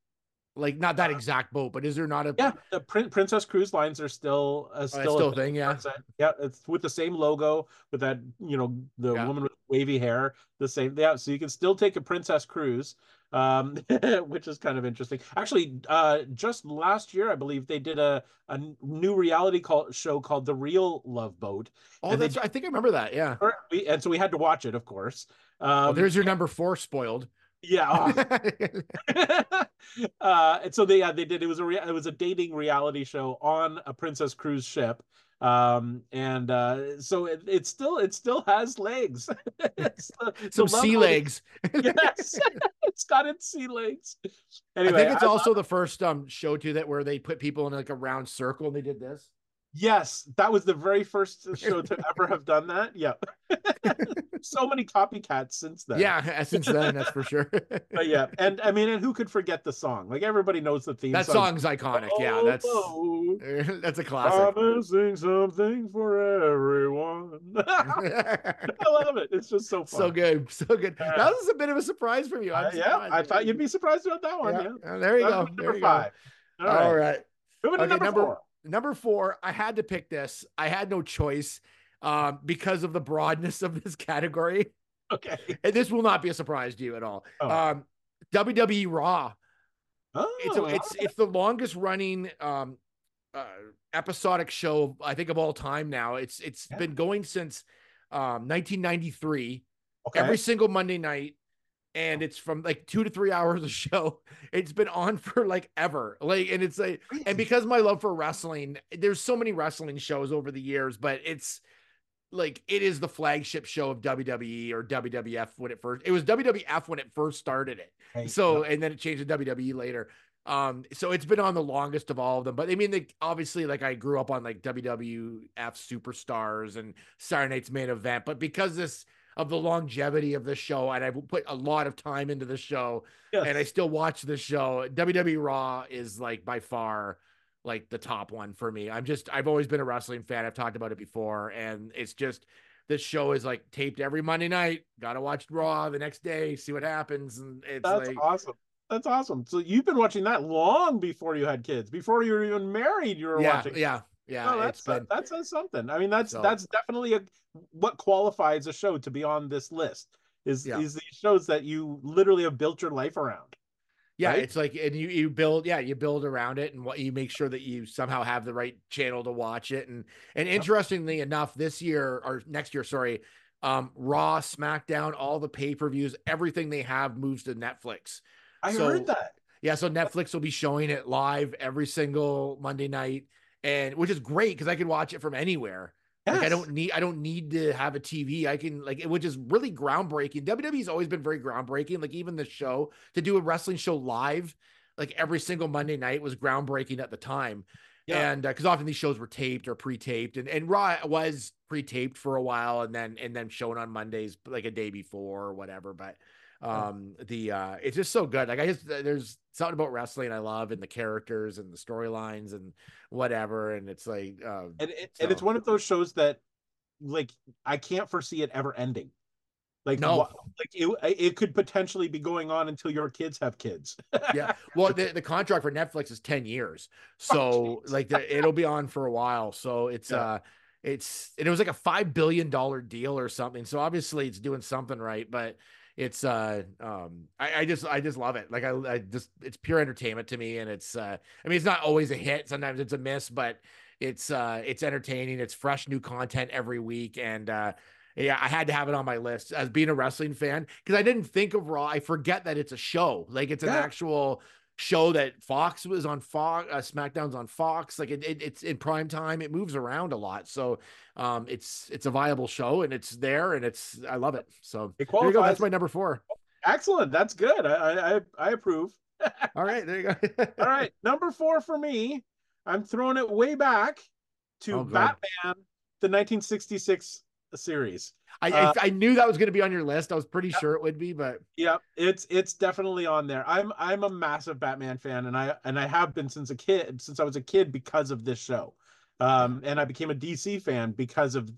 [SPEAKER 3] Like not that exact boat, but is there not a
[SPEAKER 4] yeah, the Prin- Princess Cruise Lines are still uh,
[SPEAKER 3] Oh,
[SPEAKER 4] still,
[SPEAKER 3] it's still a thing? Yeah.
[SPEAKER 4] Yeah, it's with the same logo, with that, you know, the
[SPEAKER 3] Yeah.
[SPEAKER 4] woman with wavy hair, the same. Yeah, so you can still take a princess cruise, um, which is kind of interesting. Actually, uh, just last year, I believe they did a, a new reality call, show called The Real Love Boat,
[SPEAKER 3] Oh,
[SPEAKER 4] And they-
[SPEAKER 3] that's I think I remember that. Yeah.
[SPEAKER 4] We- and so we had to watch it, of course. Um,
[SPEAKER 3] Well, there's your number four spoiled.
[SPEAKER 4] yeah. oh. uh, and so they yeah, they did it was a rea- it was a dating reality show on a princess cruise ship um and uh so it, it still it still has legs It's the- the
[SPEAKER 3] Some
[SPEAKER 4] love
[SPEAKER 3] sea legs.
[SPEAKER 4] yes it's got its sea legs anyway I
[SPEAKER 3] think it's
[SPEAKER 4] I-
[SPEAKER 3] also the first um show too that where they put people in like a round circle and they did this.
[SPEAKER 4] Yes that was the very first show to ever have done that yeah so many copycats since then
[SPEAKER 3] Yeah, since then, that's for sure.
[SPEAKER 4] but yeah and i mean and who could forget the song like everybody knows the theme
[SPEAKER 3] that
[SPEAKER 4] song
[SPEAKER 3] song's iconic. Yeah, that's
[SPEAKER 4] Oh,
[SPEAKER 3] that's a classic.
[SPEAKER 4] Promising something for everyone. I love it. It's just so fun.
[SPEAKER 3] so good, so good.
[SPEAKER 4] Yeah.
[SPEAKER 3] That was a bit of a surprise from you.
[SPEAKER 4] Uh, yeah. I thought you'd be surprised about that one.
[SPEAKER 3] Yeah.
[SPEAKER 4] Yeah.
[SPEAKER 3] Uh, there you
[SPEAKER 4] That
[SPEAKER 3] go. There
[SPEAKER 4] Number
[SPEAKER 3] you go.
[SPEAKER 4] five. All
[SPEAKER 3] All
[SPEAKER 4] right.
[SPEAKER 3] right.
[SPEAKER 4] Moving to
[SPEAKER 3] Okay,
[SPEAKER 4] number,
[SPEAKER 3] number-
[SPEAKER 4] four.
[SPEAKER 3] Number four, I had to pick this. I had no choice um, because of the broadness of this category.
[SPEAKER 4] Okay.
[SPEAKER 3] And this will not be a surprise to you at all.
[SPEAKER 4] Oh.
[SPEAKER 3] Um, WWE Raw.
[SPEAKER 4] Oh,
[SPEAKER 3] It's a, it's it's the longest running um, uh, episodic show I think of all time now. It's it's
[SPEAKER 4] Yeah.
[SPEAKER 3] been going since um, 1993.
[SPEAKER 4] okay.
[SPEAKER 3] every single Monday night. And it's from like two to three hours a show. It's been on for like ever. Like, and it's like, and because my love for wrestling, there's so many wrestling shows over the years, but it's like it is the flagship show of WWE or WWF when it first it was WWF when it first started it. So and then it changed to WWE later. Um, so it's been on the longest of all of them. But I mean, they obviously like I grew up on like WWF superstars and Saturday Night's main event, but because this of the longevity of the show, and I've put a lot of time into the show,
[SPEAKER 4] Yes.
[SPEAKER 3] and I still watch the show. WWE Raw is like by far like the top one for me. I'm just I've always been a wrestling fan. I've talked about it before, and it's just this show is like taped every Monday night. Got to watch Raw the next day, see what happens, and it's
[SPEAKER 4] That's
[SPEAKER 3] like
[SPEAKER 4] awesome. That's awesome. So you've been watching that long before you had kids, before you were even married. You were
[SPEAKER 3] yeah,
[SPEAKER 4] watching.
[SPEAKER 3] yeah, Yeah, it's
[SPEAKER 4] that's
[SPEAKER 3] been
[SPEAKER 4] that says something. I mean, that's
[SPEAKER 3] So-
[SPEAKER 4] that's definitely a what qualifies a show to be on this list is
[SPEAKER 3] Yeah.
[SPEAKER 4] is these shows that you literally have built your life around.
[SPEAKER 3] Yeah,
[SPEAKER 4] right?
[SPEAKER 3] it's like and you you build yeah, you build around it and what you make sure that you somehow have the right channel to watch it and and interestingly enough this year or next year sorry, um Raw, SmackDown, all the pay-per-views, everything they have moves to Netflix.
[SPEAKER 4] I
[SPEAKER 3] So-
[SPEAKER 4] heard that.
[SPEAKER 3] Yeah, so Netflix will be showing it live every single Monday night and which is great because I can watch it from anywhere. Like I don't need I don't need to have a TV. I can like it, which is really groundbreaking. WWE's always been very groundbreaking. Like even the show to do a wrestling show live, like every single Monday night was groundbreaking at the time.
[SPEAKER 4] Yeah.
[SPEAKER 3] And uh, because often these shows were taped or pre-taped, and and Raw was pre-taped for a while, and then and then shown on Mondays like a day before or whatever. But um the uh it's just so good like i just there's something about wrestling i love and the characters and the storylines and whatever and it's like uh
[SPEAKER 4] and it, and it's one of those shows that like I can't foresee it ever ending. Like
[SPEAKER 3] No.
[SPEAKER 4] like it it could potentially be going on until your kids have kids.
[SPEAKER 3] yeah well the, the contract for netflix is 10 years so
[SPEAKER 4] jeez.
[SPEAKER 3] like the, it'll be on for a while so it's
[SPEAKER 4] Yeah.
[SPEAKER 3] uh it's and it was like a five billion dollar deal or something so obviously it's doing something right but it's uh um I, I just i just love it like I, I just it's pure entertainment to me and it's uh i mean it's not always a hit sometimes it's a miss but it's uh it's entertaining it's fresh new content every week and uh yeah, I had to have it on my list as being a wrestling fan because I didn't think of Raw. I forget that it's a show, like it's an
[SPEAKER 4] Yeah.
[SPEAKER 3] actual show that Fox was on Fox, uh, SmackDown's on Fox. Like it, it, it's in prime time. It moves around a lot, so um, it's it's a viable show and it's there and it's I love it. So
[SPEAKER 4] It
[SPEAKER 3] there you go. That's my number four.
[SPEAKER 4] Excellent. That's good. I I I, approve.
[SPEAKER 3] All right, there you go.
[SPEAKER 4] All right, number four for me. I'm throwing it way back to
[SPEAKER 3] Oh.
[SPEAKER 4] Batman, the 1966 series.
[SPEAKER 3] I,
[SPEAKER 4] Uh,
[SPEAKER 3] I I knew that was going to be on your list. I was pretty sure it would be, but
[SPEAKER 4] yeah, it's it's definitely on there. I'm I'm a massive Batman fan, and I and I have been since a kid, since I was a kid because of this show. Um, and I became a DC fan because of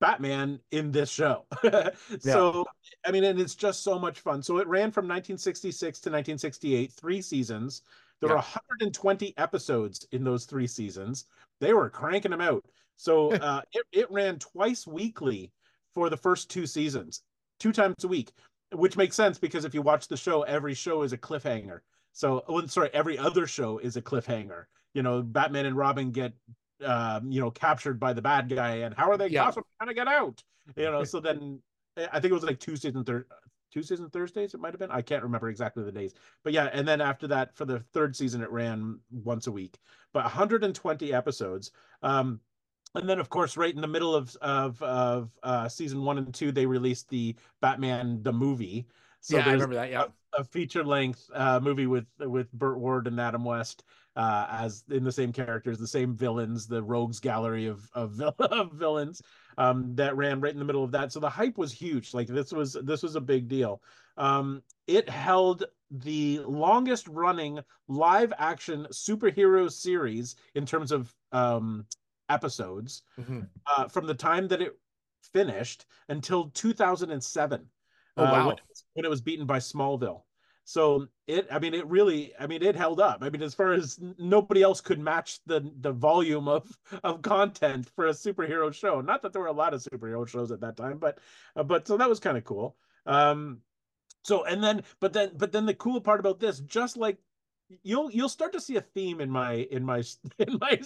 [SPEAKER 4] Batman in this show. so I mean, and it's just so much fun. So it ran from 1966 to 1968, three seasons. There were 120 episodes in those three seasons. They were cranking them out. So uh, it it ran twice weekly for the first two seasons, two times a week which makes sense because if you watch the show, every show is a cliffhanger. So, oh, sorry, every other show is a cliffhanger. You know, Batman and Robin get, um, you know, captured by the bad guy, and how are they
[SPEAKER 3] Yeah.
[SPEAKER 4] possibly going to get out? You know, so then I think it was like two season third. Two season Thursdays, it might have been. I can't remember exactly the days, but yeah. And then after that, for the third season, it ran once a week, but 120 episodes. Um, and then, of course, right in the middle of of of uh, season one and two, they released the Batman the movie. So
[SPEAKER 3] yeah, I remember that. Yeah,
[SPEAKER 4] a feature length uh, movie with with Burt Ward and Adam West uh, as in the same characters, the same villains, the rogues gallery of of, of villains um, that ran right in the middle of that. So the hype was huge. Like this was this was a big deal. Um, it held the longest running live action superhero series in terms of um, episodes
[SPEAKER 3] Mhm.
[SPEAKER 4] uh, from the time that it finished until 2007
[SPEAKER 3] Oh,
[SPEAKER 4] uh,
[SPEAKER 3] wow.
[SPEAKER 4] when, it was- when it was beaten by Smallville. So it, I mean, it really, I mean, it held up. I mean, as far as nobody else could match the the volume of of content for a superhero show. Not that there were a lot of superhero shows at that time, but uh, but so that was kind of cool. Um, so and then, but then, but then the cool part about this, just like you'll you'll start to see a theme in my in my in my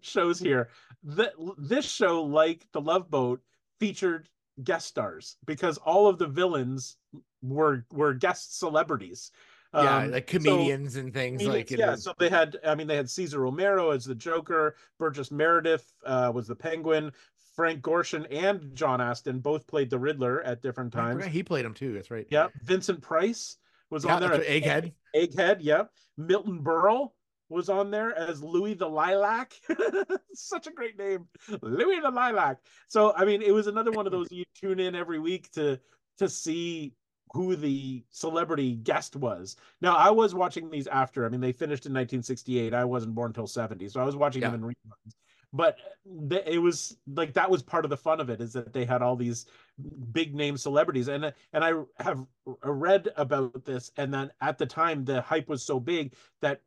[SPEAKER 4] shows here. That this show, like the Love Boat, featured guest stars because all of the villains were were guest celebrities.
[SPEAKER 3] yeah,
[SPEAKER 4] Um,
[SPEAKER 3] like
[SPEAKER 4] so-
[SPEAKER 3] comedians and things
[SPEAKER 4] Comedians,
[SPEAKER 3] like
[SPEAKER 4] yeah,
[SPEAKER 3] the-
[SPEAKER 4] so they had, I mean, they had Cesar Romero as the Joker, Burgess Meredith uh, was the Penguin, Frank Gorshin and John Astin both played the Riddler at different times.
[SPEAKER 3] he played him too. That's right.
[SPEAKER 4] Yeah, Vincent Price was
[SPEAKER 3] Yeah,
[SPEAKER 4] on there.
[SPEAKER 3] that's
[SPEAKER 4] as
[SPEAKER 3] right, Egghead.
[SPEAKER 4] Egghead, yeah. Milton Berle was on there as Louie the Lilac. Such a great name, Louie the Lilac. So, I mean, it was another one of those you tune in every week to to see who the celebrity guest was. Now, I was watching these after. I mean, they finished in 1968. I wasn't born until 70, so I was watching them in reruns. But th- it was like that was part of the fun of it is that they had all these big name celebrities and and I have read about this and then at the time the hype was so big that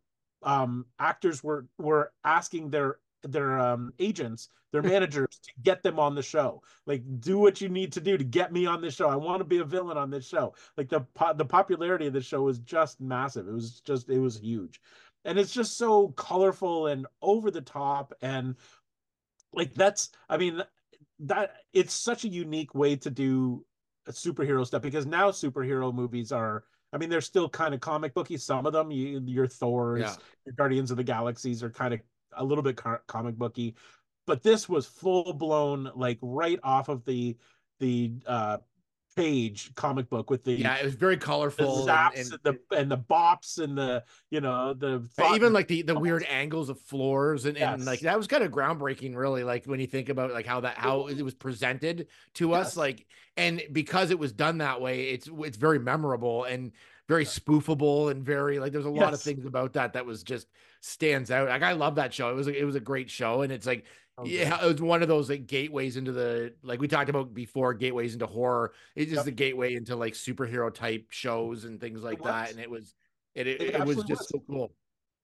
[SPEAKER 4] um actors were were asking their their um agents, their managers to get them on the show. Like do what you need to do to get me on this show. I want to be a villain on this show. Like the po- the popularity of the show was just massive. It was just it was huge. And it's just so colorful and over the top and like that's I mean that it's such a unique way to do superhero stuff because now superhero movies are I mean, they're still kind of comic booky. Some of them, you, your Thor's,
[SPEAKER 3] Yeah.
[SPEAKER 4] your Guardians of the Galaxies, are kind of a little bit car- comic booky, but this was full blown, like right off of the the uh page comic book with the
[SPEAKER 3] Yeah, it was very colorful, the
[SPEAKER 4] zaps
[SPEAKER 3] and,
[SPEAKER 4] and, the and the bops and the you know the
[SPEAKER 3] even like the the weird angles of floors and, and like that was kind of groundbreaking really like when you think about like how that how it was presented to us like and because it was done that way it's it's very memorable and very spoofable and very like there's a lot of things about that that was just stands out. Like i love that show. It was it was a great show and it's like
[SPEAKER 4] Oh,
[SPEAKER 3] yeah it was one of those like gateways into the like we talked about before gateways into horror it's just
[SPEAKER 4] Yep.
[SPEAKER 3] the gateway into like superhero type shows and things like that and it was it it,
[SPEAKER 4] It
[SPEAKER 3] it was just
[SPEAKER 4] was.
[SPEAKER 3] so cool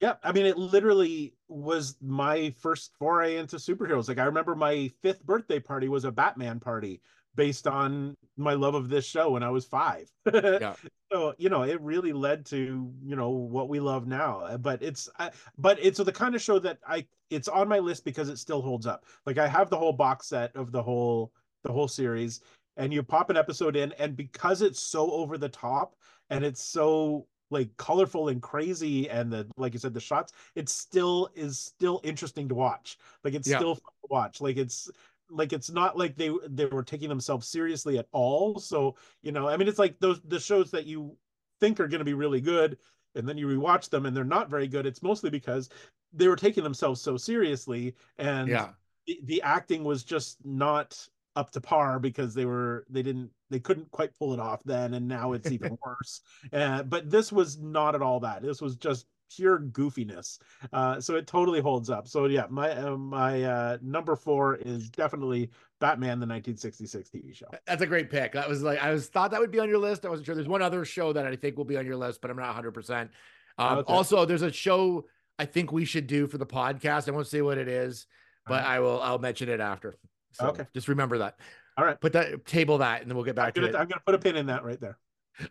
[SPEAKER 4] Yeah, I mean, it literally was my first foray into superheroes. Like, I remember my fifth birthday party was a Batman party based on my love of this show when I was five.
[SPEAKER 3] Yeah.
[SPEAKER 4] So, you know, it really led to, you know, what we love now. Uh, But it's, I, but it's the kind of show that I, it's on my list because it still holds up. Like, I have the whole box set of the whole, the whole series, and you pop an episode in, and because it's so over the top and it's so like colorful and crazy and the like you said the shots it still is still interesting to watch like it's
[SPEAKER 3] Yeah.
[SPEAKER 4] still fun to watch like it's like it's not like they they were taking themselves seriously at all. So you know i mean it's like those the shows that you think are going to be really good and then you rewatch them and they're not very good. It's mostly because they were taking themselves so seriously and
[SPEAKER 3] yeah.
[SPEAKER 4] the, the acting was just not up to par because they were they didn't they couldn't quite pull it off then and now it's even worse. Uh, but this was not at all that. This was just pure goofiness uh, so it totally holds up so yeah my uh, my uh, number four is definitely batman the 1966 tv show
[SPEAKER 3] That's a great pick. That was like I was thought that would be on your list. I wasn't sure. There's one other show that I think will be on your list, but I'm not 100. percent um,
[SPEAKER 4] Okay.
[SPEAKER 3] Also, there's a show I think we should do for the podcast. I won't say what it is, but
[SPEAKER 4] Alright.
[SPEAKER 3] I will. I'll mention it after. So
[SPEAKER 4] Okay.
[SPEAKER 3] just remember that.
[SPEAKER 4] All right.
[SPEAKER 3] Put that table that, and then we'll get
[SPEAKER 4] I'm
[SPEAKER 3] back to
[SPEAKER 4] gonna,
[SPEAKER 3] it.
[SPEAKER 4] I'm gonna put a pin in that right there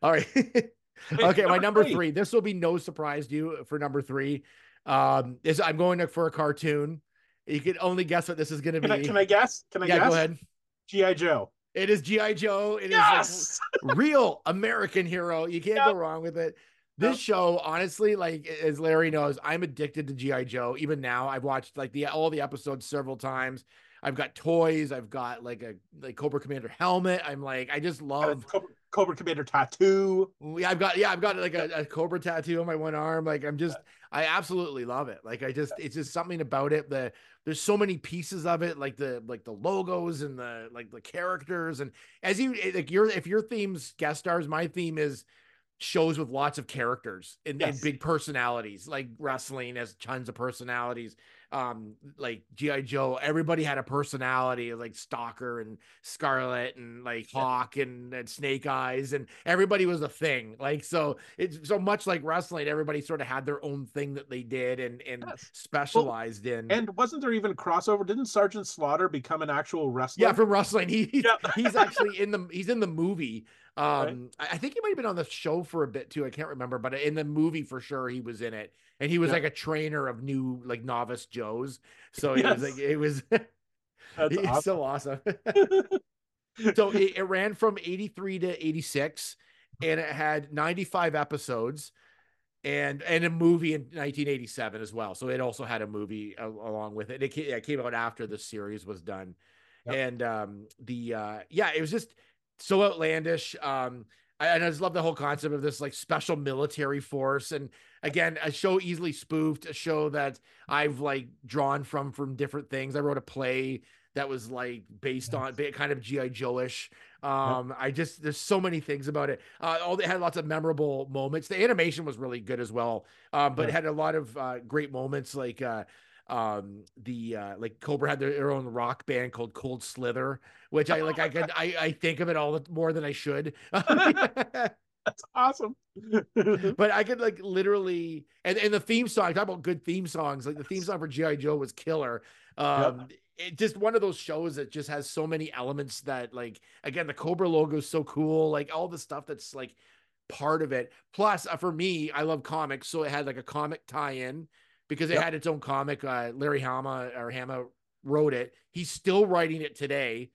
[SPEAKER 3] All right. okay, my
[SPEAKER 4] number
[SPEAKER 3] number
[SPEAKER 4] three.
[SPEAKER 3] three. This will be no surprise to you for number three. Um, is I'm going to, for a cartoon. You can only guess what this is going to be.
[SPEAKER 4] can I, can I guess can i
[SPEAKER 3] yeah,
[SPEAKER 4] guess
[SPEAKER 3] go ahead.
[SPEAKER 4] gi joe
[SPEAKER 3] It is GI Joe. It is like
[SPEAKER 4] yes
[SPEAKER 3] real American hero. You can't go wrong with it. This
[SPEAKER 4] Yep.
[SPEAKER 3] show, honestly, like as Larry knows, I'm addicted to GI Joe. Even now, I've watched like the all the episodes several times. I've got toys. I've got like a like Cobra Commander helmet. I'm like, I just love.
[SPEAKER 4] cobra, cobra commander tattoo
[SPEAKER 3] Yeah, I've got yeah, I've got like a, a Cobra tattoo on my one arm. Like I'm just, I absolutely love it. Like I just, it's just something about it. The there's so many pieces of it, like the like the logos and the like the characters. And as you eh, like your if your theme's guest stars, my theme is shows with lots of characters and, and big personalities. Like wrestling has tons of personalities. Um, like GI Joe, everybody had a personality, like Stalker and Scarlett and like
[SPEAKER 4] Yeah.
[SPEAKER 3] Hawk and, and Snake Eyes, and everybody was a thing. Like so, it's so much like wrestling. Everybody sort of had their own thing that they did and and
[SPEAKER 4] Yes.
[SPEAKER 3] specialized in.
[SPEAKER 4] And wasn't there even crossover? Didn't Sergeant Slaughter become an actual wrestler?
[SPEAKER 3] yeah, from wrestling, he, he's,
[SPEAKER 4] Yeah.
[SPEAKER 3] he's actually in the he's in the movie. Um,
[SPEAKER 4] Right.
[SPEAKER 3] I think he might have been on the show for a bit too. I can't remember, but in the movie for sure he was in it, and he was
[SPEAKER 4] Yeah.
[SPEAKER 3] like a trainer of new like novice Joes. So it was like it was.
[SPEAKER 4] Awesome.
[SPEAKER 3] so awesome. so it, it ran from 83 to 86 and it had 95 episodes and and a movie in 1987 as well so it also had a movie a- along with it it came, it came out after the series was done
[SPEAKER 4] Yep.
[SPEAKER 3] and um the uh yeah it was just so outlandish um I, and I just love the whole concept of this like special military force. And again a show easily spoofed a show that i've like drawn from from different things. I wrote a play that was like based on kind of gi joe-ish. Um i just there's so many things about it. Uh all they had lots of memorable moments. The animation was really good as well. Um but it had a lot of uh great moments like uh um the uh like cobra had their, own rock band called cold slither which i like i could i i think of it all the more than i should
[SPEAKER 4] That's awesome.
[SPEAKER 3] but I could like literally and, and the theme song, I talk about good theme songs. Like the theme song for G.I. Joe was killer. Um it just one of those shows that just has so many elements that like again the Cobra logo is so cool, like all the stuff that's like part of it. Plus, uh, for me, I love comics, so it had like a comic tie-in because it
[SPEAKER 4] Yep.
[SPEAKER 3] had its own comic. Uh, Larry Hama or Hama wrote it. He's still writing it today.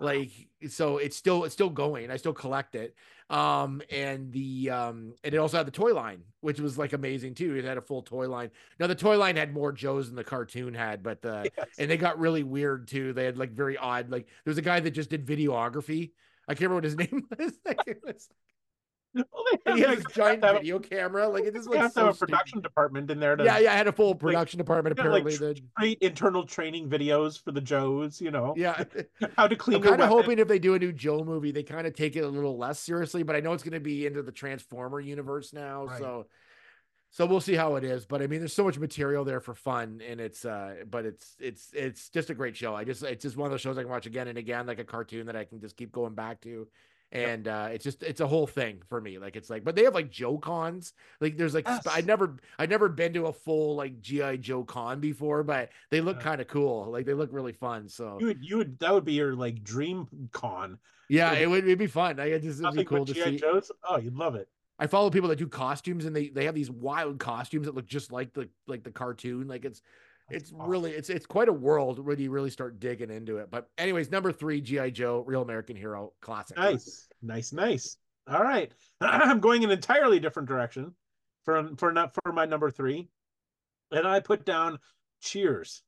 [SPEAKER 3] Like so, it's still it's still going. I still collect it. Um, and the um, and it also had the toy line, which was like amazing too. It had a full toy line. Now the toy line had more Joes than the cartoon had, but the
[SPEAKER 4] Yes.
[SPEAKER 3] and they got really weird too. They had like very odd. Like there was a guy that just did videography. I can't remember what his name was. Like,
[SPEAKER 4] Well, they
[SPEAKER 3] he
[SPEAKER 4] have-
[SPEAKER 3] had
[SPEAKER 4] they
[SPEAKER 3] giant
[SPEAKER 4] have-
[SPEAKER 3] video camera. Like it just
[SPEAKER 4] have
[SPEAKER 3] looks
[SPEAKER 4] to
[SPEAKER 3] so
[SPEAKER 4] have a
[SPEAKER 3] stupid.
[SPEAKER 4] production department in there to
[SPEAKER 3] Yeah, yeah, I had a full production department
[SPEAKER 4] yeah, like
[SPEAKER 3] apparently. that
[SPEAKER 4] create internal training videos for the Joes, you know,
[SPEAKER 3] yeah.
[SPEAKER 4] how to clean
[SPEAKER 3] I'm kind of hoping if they do a new Joe movie, they kind of take it a little less seriously. But I know it's going to be into the Transformer universe now,
[SPEAKER 4] Right.
[SPEAKER 3] so so we'll see how it is. But I mean, there's so much material there for fun, and it's uh, but it's it's it's just a great show. I just it's just one of those shows I can watch again and again, like a cartoon that I can just keep going back to. And uh, it's just it's a whole thing for me. Like it's like, but they have like Joe cons. Like there's like
[SPEAKER 4] Yes.
[SPEAKER 3] I'd never I'd never been to a full like GI Joe con before, but they look
[SPEAKER 4] Yeah.
[SPEAKER 3] kind of cool. Like they look really fun. So
[SPEAKER 4] You would, you would, that would be your like dream con.
[SPEAKER 3] yeah, it would it'd be fun. I just it'd be cool to
[SPEAKER 4] GI
[SPEAKER 3] see.
[SPEAKER 4] Joes. Oh, you'd love it.
[SPEAKER 3] I follow people that do costumes and they they have these wild costumes that look just like the like the cartoon. Like it's it's really it's it's quite a world when you really start digging into it. But anyways, number three, GI Joe, Real American Hero, classic.
[SPEAKER 4] Nice, nice, nice. All right, I'm going an entirely different direction for for not for my number three, and I put down Cheers.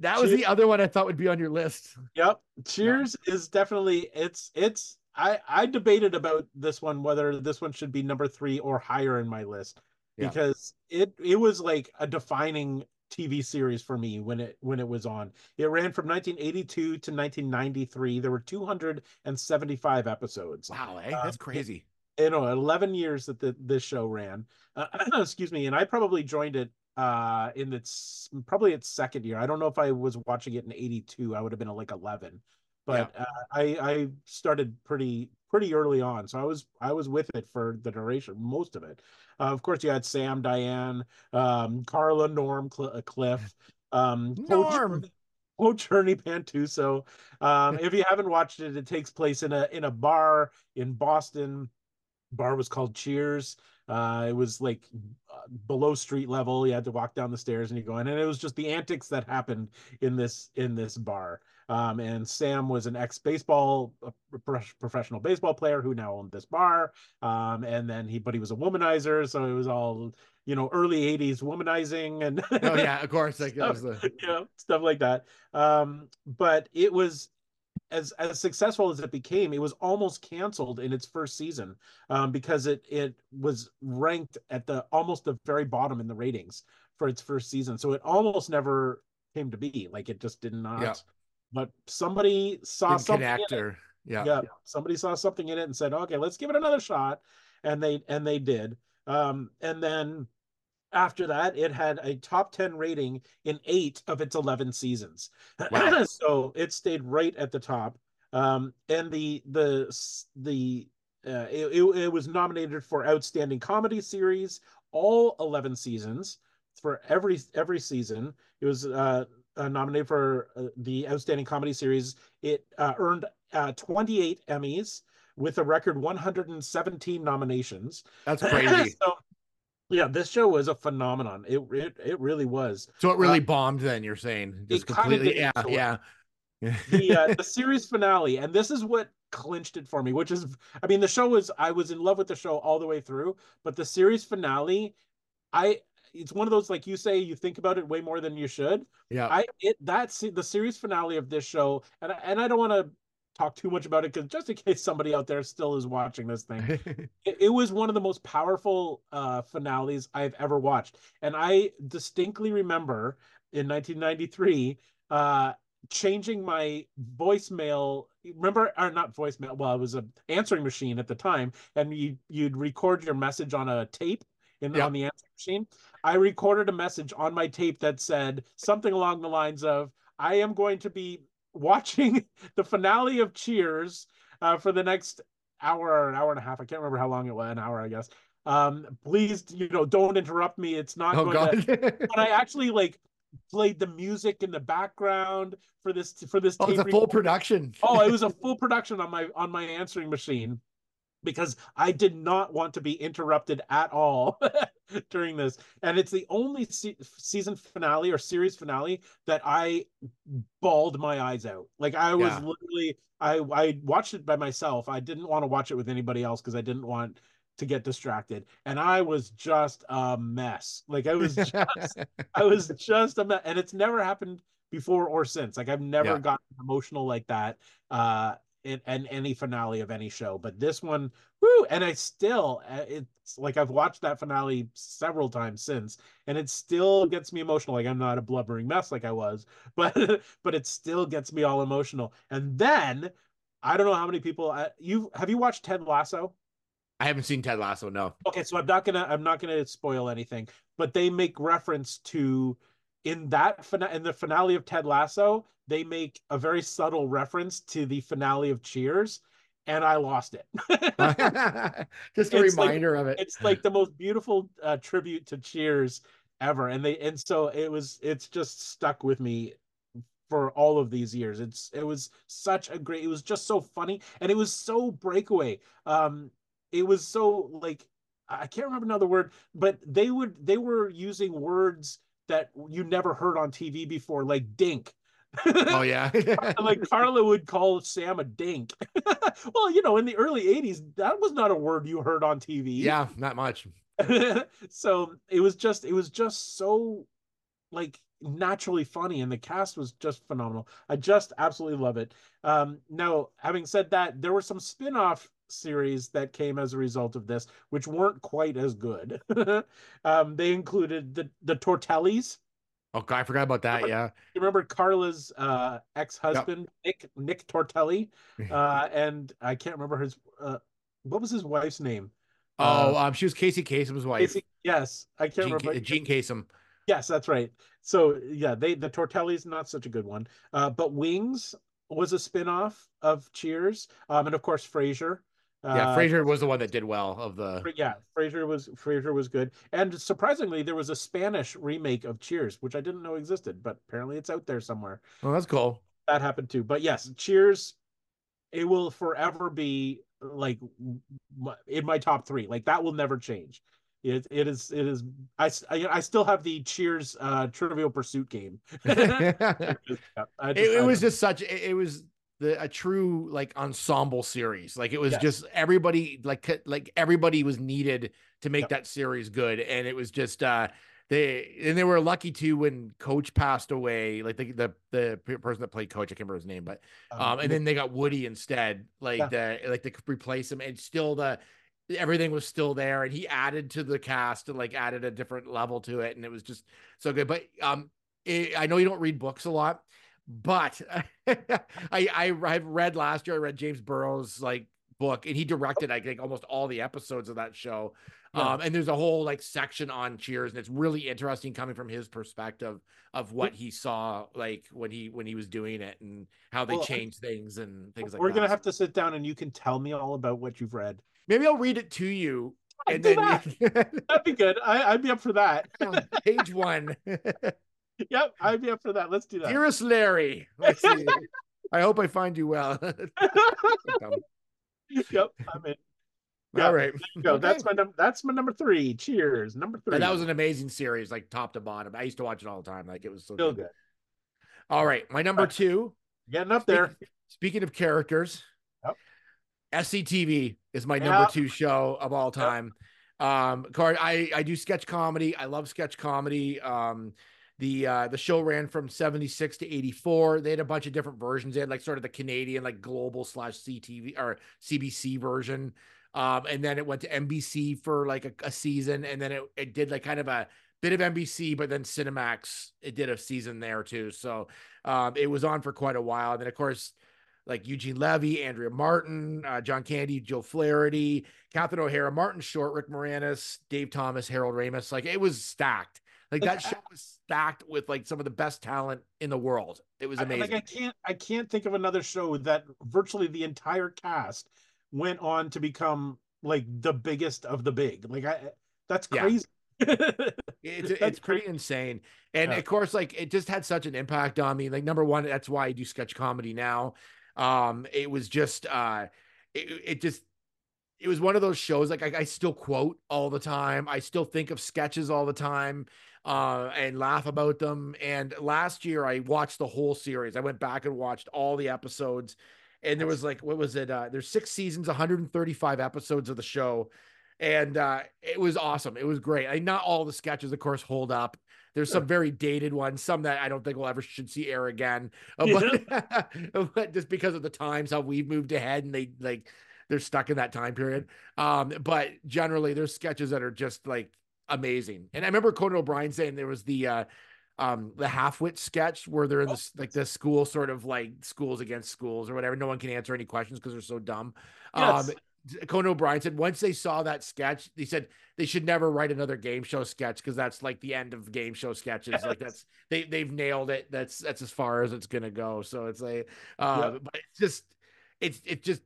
[SPEAKER 3] That was the other one I thought would be on your list.
[SPEAKER 4] Yep, Cheers is definitely it's it's. I I debated about this one whether this one should be number three or higher in my list
[SPEAKER 3] Yeah.
[SPEAKER 4] because it it was like a defining TV series for me when it when it was on. It ran from 1982 to 1993. There were 275 episodes.
[SPEAKER 3] Wow, eh?
[SPEAKER 4] Um,
[SPEAKER 3] That's crazy.
[SPEAKER 4] you know 11 years that the, this show ran uh, excuse me and i probably joined it uh in its probably its second year i don't know if i was watching it in 82 i would have been like 11 but uh, i i started pretty pretty early on so i was i was with it for the duration most of it uh, of course you had sam diane um carla norm Cl- uh, cliff um
[SPEAKER 3] Norm.
[SPEAKER 4] Coach Ernie Pantuso. Um, if you haven't watched it, it takes place in a in a bar in Boston bar was called Cheers. Uh, it was like uh, below street level. You had to walk down the stairs and you go in, and it was just the antics that happened in this in this bar. Um, and Sam was an ex baseball professional baseball player who now owned this bar. Um, and then he, but he was a womanizer, so it was all you know early '80s womanizing and
[SPEAKER 3] Oh yeah, of course. Like was the
[SPEAKER 4] you know stuff like that. Um, but it was as as successful as it became, it was almost canceled in its first season um, because it it was ranked at the almost the very bottom in the ratings for its first season. So it almost never came to be. Like it just did not.
[SPEAKER 3] Yeah.
[SPEAKER 4] But somebody saw something. it.
[SPEAKER 3] yeah.
[SPEAKER 4] Yeah. Somebody saw something in it and said, "Okay, let's give it another shot," and they and they did. Um, and then after that, it had a top 10 rating in eight of its 11 seasons.
[SPEAKER 3] Wow.
[SPEAKER 4] so it stayed right at the top. Um, and the, the, the, uh, it, it, it was nominated for Outstanding Comedy Series, all 11 seasons for every, every season. It was, uh, uh, nominated for uh, the Outstanding Comedy Series. It uh, earned uh, 28 Emmys with a record 117 nominations.
[SPEAKER 3] That's crazy.
[SPEAKER 4] so, yeah, this show was a phenomenon. It it, it really was.
[SPEAKER 3] So it really bombed then, you're saying. Just
[SPEAKER 4] Uh,
[SPEAKER 3] completely yeah,
[SPEAKER 4] so-
[SPEAKER 3] yeah.
[SPEAKER 4] The uh, the series finale, and this is what clinched it for me. Which is, I mean, the show was I was in love with the show all the way through, but the series finale, I it's one of those like you say you think about it way more than you should.
[SPEAKER 3] yeah.
[SPEAKER 4] I it that's the series finale of this show, and I, and I don't want to talk too much about it because just in case somebody out there still is watching this thing, it, it was one of the most powerful uh, finales I've ever watched. And I distinctly remember in 1993 uh, changing my voicemail. Remember, or not voicemail? Well, it was a answering machine at the time, and you you'd record your message on a tape in
[SPEAKER 3] Yeah.
[SPEAKER 4] on the answering machine. I recorded a message on my tape that said something along the lines of, "I am going to be watching the finale of Cheers uh, for the next." hour, or an hour and a half. I can't remember how long it was. An hour, I guess. Um, please, you know, don't interrupt me. It's not.
[SPEAKER 3] Oh
[SPEAKER 4] going to-
[SPEAKER 3] god.
[SPEAKER 4] but I actually like played the music in the background for this for this.
[SPEAKER 3] oh, it's a
[SPEAKER 4] tape
[SPEAKER 3] full production.
[SPEAKER 4] oh, it was a full production on my on my answering machine because I did not want to be interrupted at all during this. And it's the only se- season finale or series finale that I bawled my eyes out. Like I was
[SPEAKER 3] Yeah.
[SPEAKER 4] literally I I watched it by myself. I didn't want to watch it with anybody else because I didn't want to get distracted. And I was just a mess. Like I was just I was just a mess. And it's never happened before or since. Like I've never
[SPEAKER 3] Yeah.
[SPEAKER 4] gotten emotional like that uh in, in any finale of any show. But this one, whoo, and I still uh, it's like I've watched that finale several times since, and it still gets me emotional. Like I'm not a blubbering mess like I was, but but it still gets me all emotional. And then I don't know how many people uh, you have you watched Ted Lasso?
[SPEAKER 3] I haven't seen Ted Lasso. No.
[SPEAKER 4] Okay, so I'm not gonna I'm not gonna spoil anything, but they make reference to in that in the finale of Ted Lasso, they make a very subtle reference to the finale of Cheers, and I lost it.
[SPEAKER 3] Just a
[SPEAKER 4] It's like-
[SPEAKER 3] reminder of it.
[SPEAKER 4] it's like the most beautiful uh, tribute to Cheers ever, and they and so it was. It's just stuck with me for all of these years. It's it was such a great. It was just so funny, and it was so breakaway. Um, it was so like I can't remember another word, but they would they were using words that you never heard on TV before, like dink.
[SPEAKER 3] oh yeah.
[SPEAKER 4] like Carla would call Sam a dink. well, you know, in the early 80s, that was not a word you heard on TV.
[SPEAKER 3] yeah, not much.
[SPEAKER 4] so it was just it was just so like naturally funny and the cast was just phenomenal i just absolutely love it um now having said that there were some spin-off series that came as a result of this which weren't quite as good um they included the the tortellis
[SPEAKER 3] Oh I forgot about that. Yeah.
[SPEAKER 4] you remember carla's uh ex-husband nick nick tortelli uh and i can't remember his uh what was his wife's name
[SPEAKER 3] Oh, um, she was Casey Kasem's wife.
[SPEAKER 4] Casey- yes i can't
[SPEAKER 3] Jean,
[SPEAKER 4] remember
[SPEAKER 3] Jean Kasem.
[SPEAKER 4] Yes, that's right. So yeah, they the Tortelli's not such a good one. Uh, but Wings was a spin-off of Cheers. Um, and of course Frasier.
[SPEAKER 3] Yeah,
[SPEAKER 4] Uh,
[SPEAKER 3] Frasier was the one that did well of the.
[SPEAKER 4] Yeah, Frasier was Frasier was good. And surprisingly, there was a Spanish remake of Cheers, which I didn't know existed, but apparently it's out there somewhere.
[SPEAKER 3] Oh, that's cool.
[SPEAKER 4] That happened too. But yes, Cheers, it will forever be like in my top three. Like that will never change. It it is it is I, I still have the Cheers uh Trivial Pursuit game.
[SPEAKER 3] it,
[SPEAKER 4] Yeah, just-
[SPEAKER 3] it
[SPEAKER 4] I
[SPEAKER 3] was just such. It, it was the a true like ensemble series. Like it was
[SPEAKER 4] Yes.
[SPEAKER 3] just everybody like like everybody was needed to make
[SPEAKER 4] Yep.
[SPEAKER 3] that series good, and it was just uh they and they were lucky too when Coach passed away. Like the the the person that played Coach, I can't remember his name, but um, and then they got Woody instead, like the like they could replace him, and still the everything was still there, and he added to the cast and like added a different level to it, and it was just so good. But um, it, I know you don't read books a lot, but I I I've read last year. I read James Burrows like book, and he directed I think almost all the episodes of that show.
[SPEAKER 4] Yeah.
[SPEAKER 3] Um, and there's a whole like section on Cheers, and it's really interesting coming from his perspective of what he saw like when he when he was doing it and how they
[SPEAKER 4] Well, I-
[SPEAKER 3] changed things and things like that.
[SPEAKER 4] We're
[SPEAKER 3] that.
[SPEAKER 4] gonna have to sit down and you can tell me all about what you've read.
[SPEAKER 3] Maybe I'll read it to you, and then
[SPEAKER 4] That'd be good. I, I'd be up for that.
[SPEAKER 3] page one.
[SPEAKER 4] Yep, I'd be up for that. Let's do that.
[SPEAKER 3] Dearest Larry, let's see. I hope I find you well.
[SPEAKER 4] yep, I'm in. Yeah,
[SPEAKER 3] All right.
[SPEAKER 4] Go.
[SPEAKER 3] Okay.
[SPEAKER 4] That's my num- that's my number three. Cheers, number three.
[SPEAKER 3] And that was an amazing series, like top to bottom. I used to watch it all the time. Like it was so
[SPEAKER 4] still
[SPEAKER 3] good.
[SPEAKER 4] good.
[SPEAKER 3] All right, my number two.
[SPEAKER 4] Getting up there.
[SPEAKER 3] Speaking of characters,
[SPEAKER 4] Yep.
[SPEAKER 3] SCTV is my number two show of all time. Um, Card, I I do sketch comedy. I love sketch comedy. Um, the uh the show ran from 76 to 84 they had a bunch of different versions. They had like sort of the canadian like global slash ctv or cbc version. Um and then it went to nbc for like a, a season and then it, it did like kind of a bit of nbc but then cinemax it did a season there too. So um it was on for quite a while. And then of course like Eugene Levy, Andrea Martin, uh, John Candy, Joe Flaherty, Catherine O'Hara, Martin Short, Rick Moranis, Dave Thomas, Harold Ramis. Like it was stacked. Like
[SPEAKER 4] Like,
[SPEAKER 3] that show was stacked with like some of the best talent in the world. It was
[SPEAKER 4] I-
[SPEAKER 3] amazing.
[SPEAKER 4] Like I can't I can't think of another show that virtually the entire cast went on to become like the biggest of the big. Like I that's
[SPEAKER 3] Yeah.
[SPEAKER 4] crazy.
[SPEAKER 3] It's
[SPEAKER 4] That's
[SPEAKER 3] it's pretty insane. And
[SPEAKER 4] Yeah.
[SPEAKER 3] of course, like it just had such an impact on me. Like number one, that's why I do sketch comedy now. Um, it was just uh it, it just it was one of those shows like I, I still quote all the time. I still think of sketches all the time uh and laugh about them. And last year I watched the whole series. I went back and watched all the episodes. And there was like what was it? Uh there's six seasons, 135 episodes of the show and uh, it was awesome. It was great. I, not all the sketches, of course, hold up. There's some very dated ones, some that I don't think we'll ever should see air again. Uh, but, but just because of the times how we've moved ahead and they like they're stuck in that time period. Um, but generally, there's sketches that are just like amazing. And I remember Conan O'Brien saying there was the uh, um the half-wit sketch where they're in this like the school sort of like schools against schools or whatever. No one can answer any questions because they're so dumb.
[SPEAKER 4] Yes.
[SPEAKER 3] Um, Conan O'Brien said once they saw that sketch, they said they should never write another game show sketch because that's like the end of game show sketches. Like that's they they've nailed it. That's that's as far as it's gonna go. So it's like, uh, but it's just it's it's just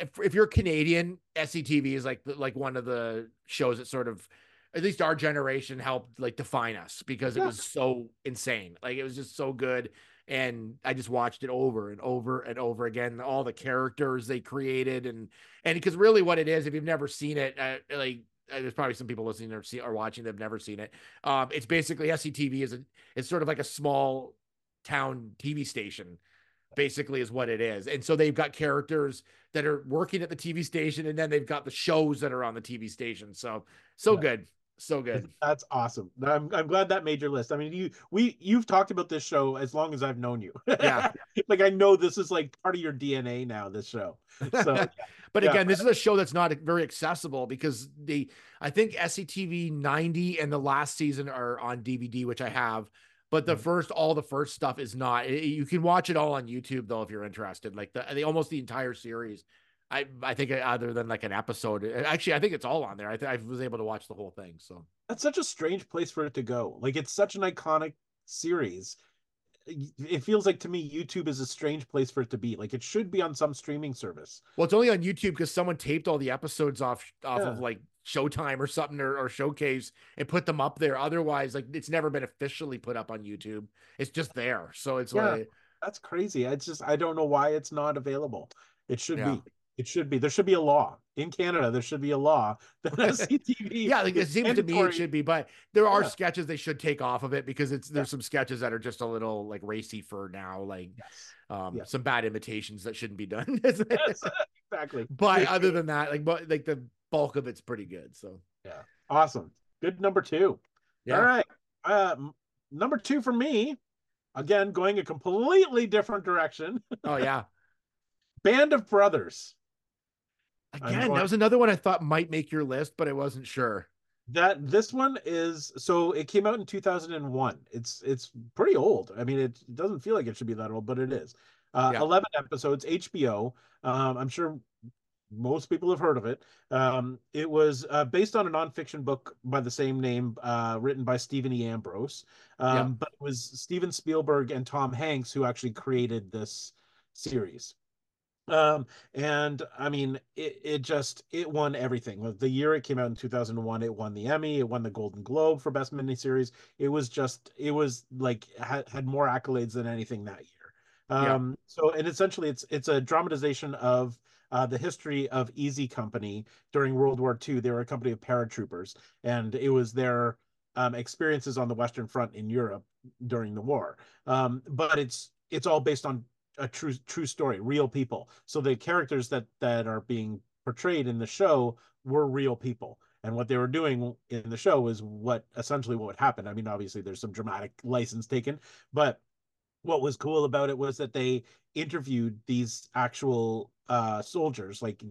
[SPEAKER 3] if, if you're Canadian, SCTV is like like one of the shows that sort of at least our generation helped like define us because it
[SPEAKER 4] Yeah.
[SPEAKER 3] was so insane. Like it was just so good. And I just watched it over and over and over again. All the characters they created, and and because really what it is, if you've never seen it, uh, like uh, there's probably some people listening or see or watching that've never seen it. Um, it's basically SCTV is a it's sort of like a small town TV station, basically is what it is. And so they've got characters that are working at the TV station, and then they've got the shows that are on the TV station. So so
[SPEAKER 4] Yeah.
[SPEAKER 3] good, so good.
[SPEAKER 4] That's awesome. I'm I'm glad that made your list. I mean, you we you've talked about this show as long as I've known you.
[SPEAKER 3] Yeah.
[SPEAKER 4] like I know this is like part of your DNA now. This show. So
[SPEAKER 3] but
[SPEAKER 4] Yeah.
[SPEAKER 3] again, this is a show that's not very accessible because the I think SCTV 90 and the last season are on DVD, which I have. But the first, all the first stuff is not. I- You can watch it all on YouTube though if you're interested. Like the, the almost the entire series. I I think uh, other than like an episode, eh, actually I think it's all on there. I th- I was able to watch the whole thing. So
[SPEAKER 4] that's such a strange place for it to go. Like it's such an iconic series. It feels like to me YouTube is a strange place for it to be. Like it should be on some streaming service.
[SPEAKER 3] Well, it's only on YouTube because someone taped all the episodes off off of like Showtime or something or, or Showcase and put them up there. Otherwise, like it's never been officially put up on YouTube. It's just there. So it's
[SPEAKER 4] Yeah.
[SPEAKER 3] like
[SPEAKER 4] That's crazy. It's just I don't know why it's not available. It should
[SPEAKER 3] Yeah.
[SPEAKER 4] be. It should be. There should be a law in Canada. There should be a law that SCTV.
[SPEAKER 3] yeah, like it seems to me it should be, but there are
[SPEAKER 4] Yeah.
[SPEAKER 3] sketches they should take off of it because it's there's some sketches that are just a little like racy for now, like
[SPEAKER 4] Yes.
[SPEAKER 3] um
[SPEAKER 4] Yeah.
[SPEAKER 3] some bad imitations that shouldn't be done.
[SPEAKER 4] Yes, exactly.
[SPEAKER 3] but other than that, like but like the bulk of it's pretty good. So yeah,
[SPEAKER 4] Awesome. Good number two.
[SPEAKER 3] yeah.
[SPEAKER 4] All right. Uh, number two for me, again, going a completely different direction.
[SPEAKER 3] Oh yeah.
[SPEAKER 4] Band of Brothers.
[SPEAKER 3] Again, that was another one I thought might make your list, but I wasn't sure.
[SPEAKER 4] That this one is so it came out in 2001. It's it's pretty old. I mean, it doesn't feel like it should be that old, but it is. Uh,
[SPEAKER 3] Yeah.
[SPEAKER 4] 11 episodes, HBO. Um, I'm sure most people have heard of it. Um, it was uh, based on a nonfiction book by the same name, uh, written by Stephen E. Ambrose. Um,
[SPEAKER 3] Yeah.
[SPEAKER 4] But it was Steven Spielberg and Tom Hanks who actually created this series. Um, and I mean, it, it just it won everything. The year it came out in 2001, it won the Emmy, it won the Golden Globe for Best Miniseries. It was just it was like had, had more accolades than anything that year.
[SPEAKER 3] Yeah.
[SPEAKER 4] Um, so and essentially it's it's a dramatization of uh, the history of Easy Company during World War II. They were a company of paratroopers, and it was their um, experiences on the Western Front in Europe during the war. Um, but it's it's all based on a true true story, real people. So the characters that that are being portrayed in the show were real people. And what they were doing in the show was what essentially what would happen. I mean, obviously there's some dramatic license taken, but what was cool about it was that they interviewed these actual uh soldiers like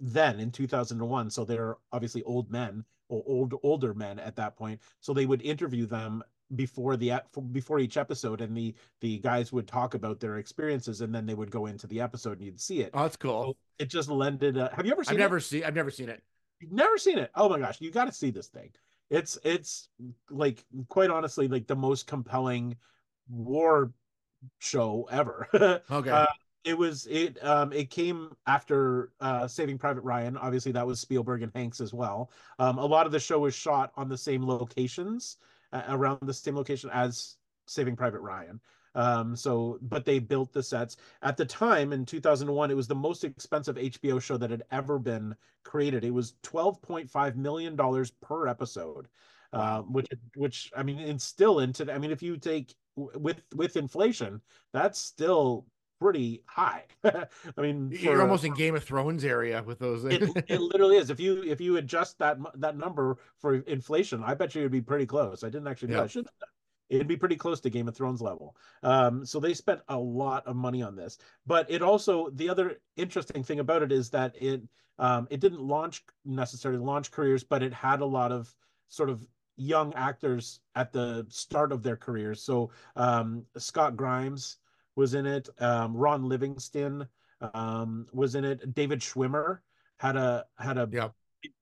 [SPEAKER 4] then in 2001 so they're obviously old men or old older men at that point so they would interview them before the before each episode and the the guys would talk about their experiences and then they would go into the episode and you'd see it
[SPEAKER 3] Oh, that's cool.
[SPEAKER 4] so it just lended uh, have you ever seen
[SPEAKER 3] I've
[SPEAKER 4] it?
[SPEAKER 3] never seen I've never seen it.
[SPEAKER 4] You've never seen it. Oh my gosh, you got to see this thing. It's it's like quite honestly like the most compelling war show ever.
[SPEAKER 3] Okay.
[SPEAKER 4] Uh, it was it um it came after uh saving private ryan obviously that was spielberg and hanks as well um a lot of the show was shot on the same locations around the same location as saving private ryan. Um so but they built the sets. At the time in 2001 it was the most expensive hbo show that had ever been created. It was 12.5 million dollars per episode uh, which which i mean it's still into i mean if you take with with inflation that's still pretty high. I mean,
[SPEAKER 3] You're
[SPEAKER 4] for-
[SPEAKER 3] almost in Game of Thrones area with those.
[SPEAKER 4] it, it literally is. If you if you adjust that that number for inflation, I bet you it'd be pretty close. I didn't actually know.
[SPEAKER 3] Yeah.
[SPEAKER 4] I should. It'd be pretty close to Game of Thrones level. Um, so they spent a lot of money on this. But it also the other interesting thing about it is that it um, it didn't launch necessarily launch careers, but it had a lot of sort of young actors at the start of their careers. So um, Scott Grimes was in it. Um, Ron Livingston um, was in it. David Schwimmer had a had a
[SPEAKER 3] Yep.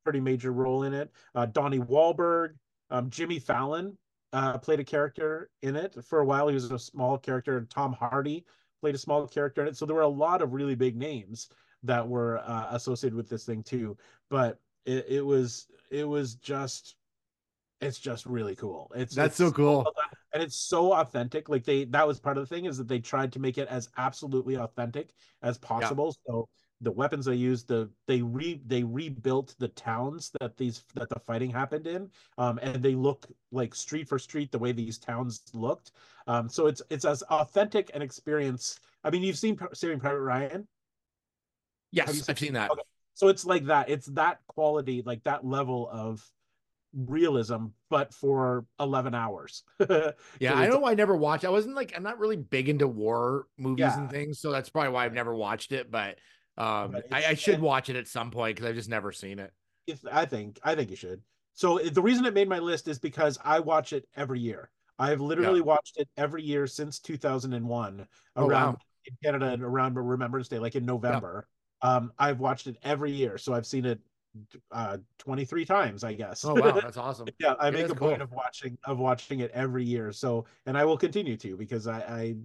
[SPEAKER 4] pretty major role in it. Uh, Donnie Wahlberg, um, Jimmy Fallon uh, played a character in it for a while. He was a small character. Tom Hardy played a small character in it. So there were a lot of really big names that were uh, associated with this thing too. But it, it was it was just it's just really cool. It's
[SPEAKER 3] That's
[SPEAKER 4] it's
[SPEAKER 3] so cool.
[SPEAKER 4] And it's so authentic like they that was part of the thing is that they tried to make it as absolutely authentic as possible. So the weapons they used the they re they rebuilt the towns that these that the fighting happened in um and they look like street for street the way these towns looked. Um so it's it's as authentic an experience. I mean you've seen saving private ryan?
[SPEAKER 3] Yes,
[SPEAKER 4] seen-
[SPEAKER 3] I've seen that.
[SPEAKER 4] Okay. so it's like that. It's that quality like that level of realism but for 11 hours
[SPEAKER 3] Yeah, I know I never watched. I wasn't like I'm not really big into war movies
[SPEAKER 4] Yeah.
[SPEAKER 3] and things, so that's probably why I've never watched it. But um,
[SPEAKER 4] But
[SPEAKER 3] I, I should
[SPEAKER 4] it-
[SPEAKER 3] watch it at some point because I've just never seen it.
[SPEAKER 4] if I think I think you should. So the reason it made my list is because I watch it every year. I've literally watched it every year since 2001
[SPEAKER 3] Oh,
[SPEAKER 4] around
[SPEAKER 3] wow.
[SPEAKER 4] in Canada and around Remembrance Day, like in November. Um, I've watched it every year, so I've seen it uh 23 times, I guess.
[SPEAKER 3] Oh wow, that's awesome.
[SPEAKER 4] yeah, I
[SPEAKER 3] Yeah,
[SPEAKER 4] make a
[SPEAKER 3] that's
[SPEAKER 4] point of watching of watching it every year. So, and I will continue to because I I,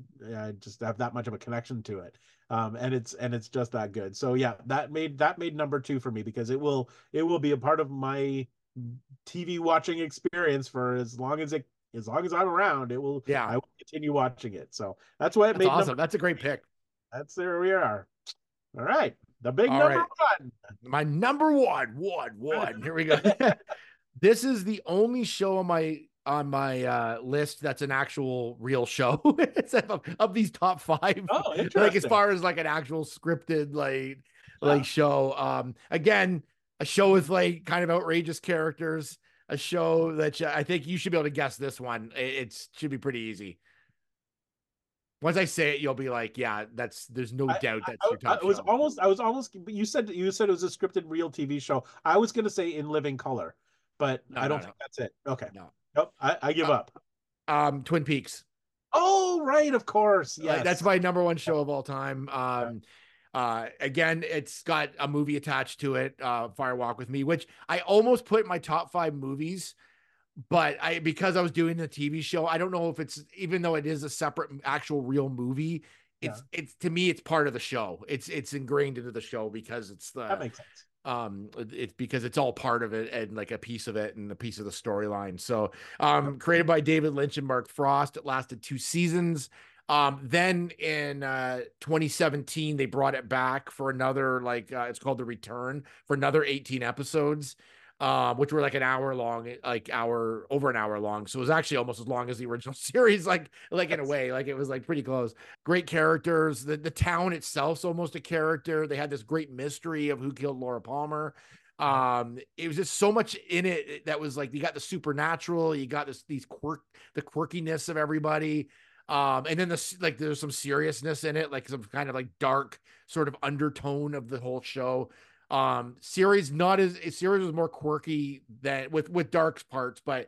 [SPEAKER 4] I just have that much of a connection to it. Um, and it's and it's just that good. So yeah, that made that made number two for me because it will it will be a part of my TV watching experience for as long as it as long as I'm around. It will
[SPEAKER 3] Yeah.
[SPEAKER 4] I will continue watching it. So that's why it
[SPEAKER 3] That's
[SPEAKER 4] made
[SPEAKER 3] awesome. That's a great pick.
[SPEAKER 4] That's there we are. All right, the big
[SPEAKER 3] All
[SPEAKER 4] number
[SPEAKER 3] right.
[SPEAKER 4] one.
[SPEAKER 3] My number one, one, one. Here we go. this is the only show on my on my uh list that's an actual real show of, of these top five.
[SPEAKER 4] Oh, interesting.
[SPEAKER 3] like as far as like an actual scripted like like show. Um, again, a show with like kind of outrageous characters. A show that you- I think you should be able to guess this one. It it's, should be pretty easy. Once I say it, you'll be like, "Yeah, that's." There's no
[SPEAKER 4] I-
[SPEAKER 3] doubt that's
[SPEAKER 4] I,
[SPEAKER 3] your
[SPEAKER 4] I
[SPEAKER 3] top
[SPEAKER 4] was
[SPEAKER 3] show.
[SPEAKER 4] almost I was almost but you said you said it was a scripted real TV show. I was gonna say in living color, but
[SPEAKER 3] No,
[SPEAKER 4] I don't
[SPEAKER 3] no,
[SPEAKER 4] think that's it. Okay.
[SPEAKER 3] No.
[SPEAKER 4] Nope. I, I give
[SPEAKER 3] Uh,
[SPEAKER 4] up.
[SPEAKER 3] um, Twin Peaks.
[SPEAKER 4] Oh right, of course.
[SPEAKER 3] Like,
[SPEAKER 4] Yes.
[SPEAKER 3] that's my number one show of all time. Um, uh, again, it's got a movie attached to it, uh, Fire Walk with Me, which I almost put my top five movies, but I because I was doing the TV show, I don't know if it's even though it is a separate actual real movie. It's it's to me, it's part of the show. It's it's ingrained into the show because it's the
[SPEAKER 4] that makes sense.
[SPEAKER 3] um it's because it's all part of it and like a piece of it and a piece of the storyline so um created by david lynch and mark frost it lasted two seasons um then in uh 2017 they brought it back for another like uh, it's called the return for another 18 episodes um which were like an hour long like hour over an hour long so it was actually almost as long as the original series like like in a way like it was like pretty close great characters. The the town itself's almost a character. They had this great mystery of who killed Laura Palmer. Um, it was just so much in it that was like you got the supernatural, you got this these quirk the quirkiness of everybody. Um, and then the s- like there's some seriousness in it, like some kind of like dark sort of undertone of the whole show. Um, series not as a series was more quirky than with with dark parts, but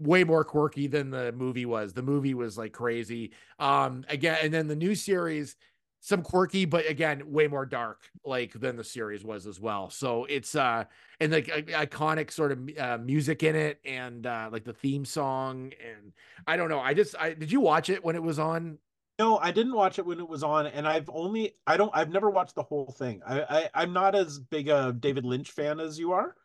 [SPEAKER 3] way more quirky than the movie was. The movie was like crazy. Um, again, and then the new series, some quirky, but again, way more dark, like than the series was as well. So it's uh, and like iconic sort of uh, music in it, and uh, like the theme song, and I don't know. I just, I did you watch it when it was on?
[SPEAKER 4] No, I didn't watch it when it was on, and I've only I don't I've never watched the whole thing. I, I I'm not as big a David Lynch fan as you are.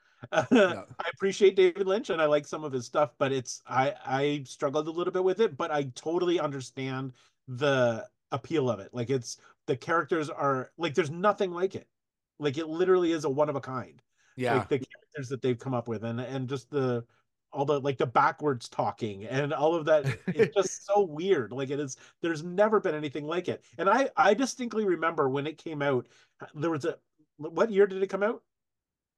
[SPEAKER 3] Yeah.
[SPEAKER 4] I appreciate David Lynch and I like some of his stuff, but it's I I struggled a little bit with it, but I totally understand the appeal of it. Like it's the characters are like there's nothing like it. Like it literally is a one of a kind.
[SPEAKER 3] Yeah.
[SPEAKER 4] Like the characters that they've come up with and and just the all the like the backwards talking and all of that it's just so weird like it is there's never been anything like it and i i distinctly remember when it came out there was a what year did it come out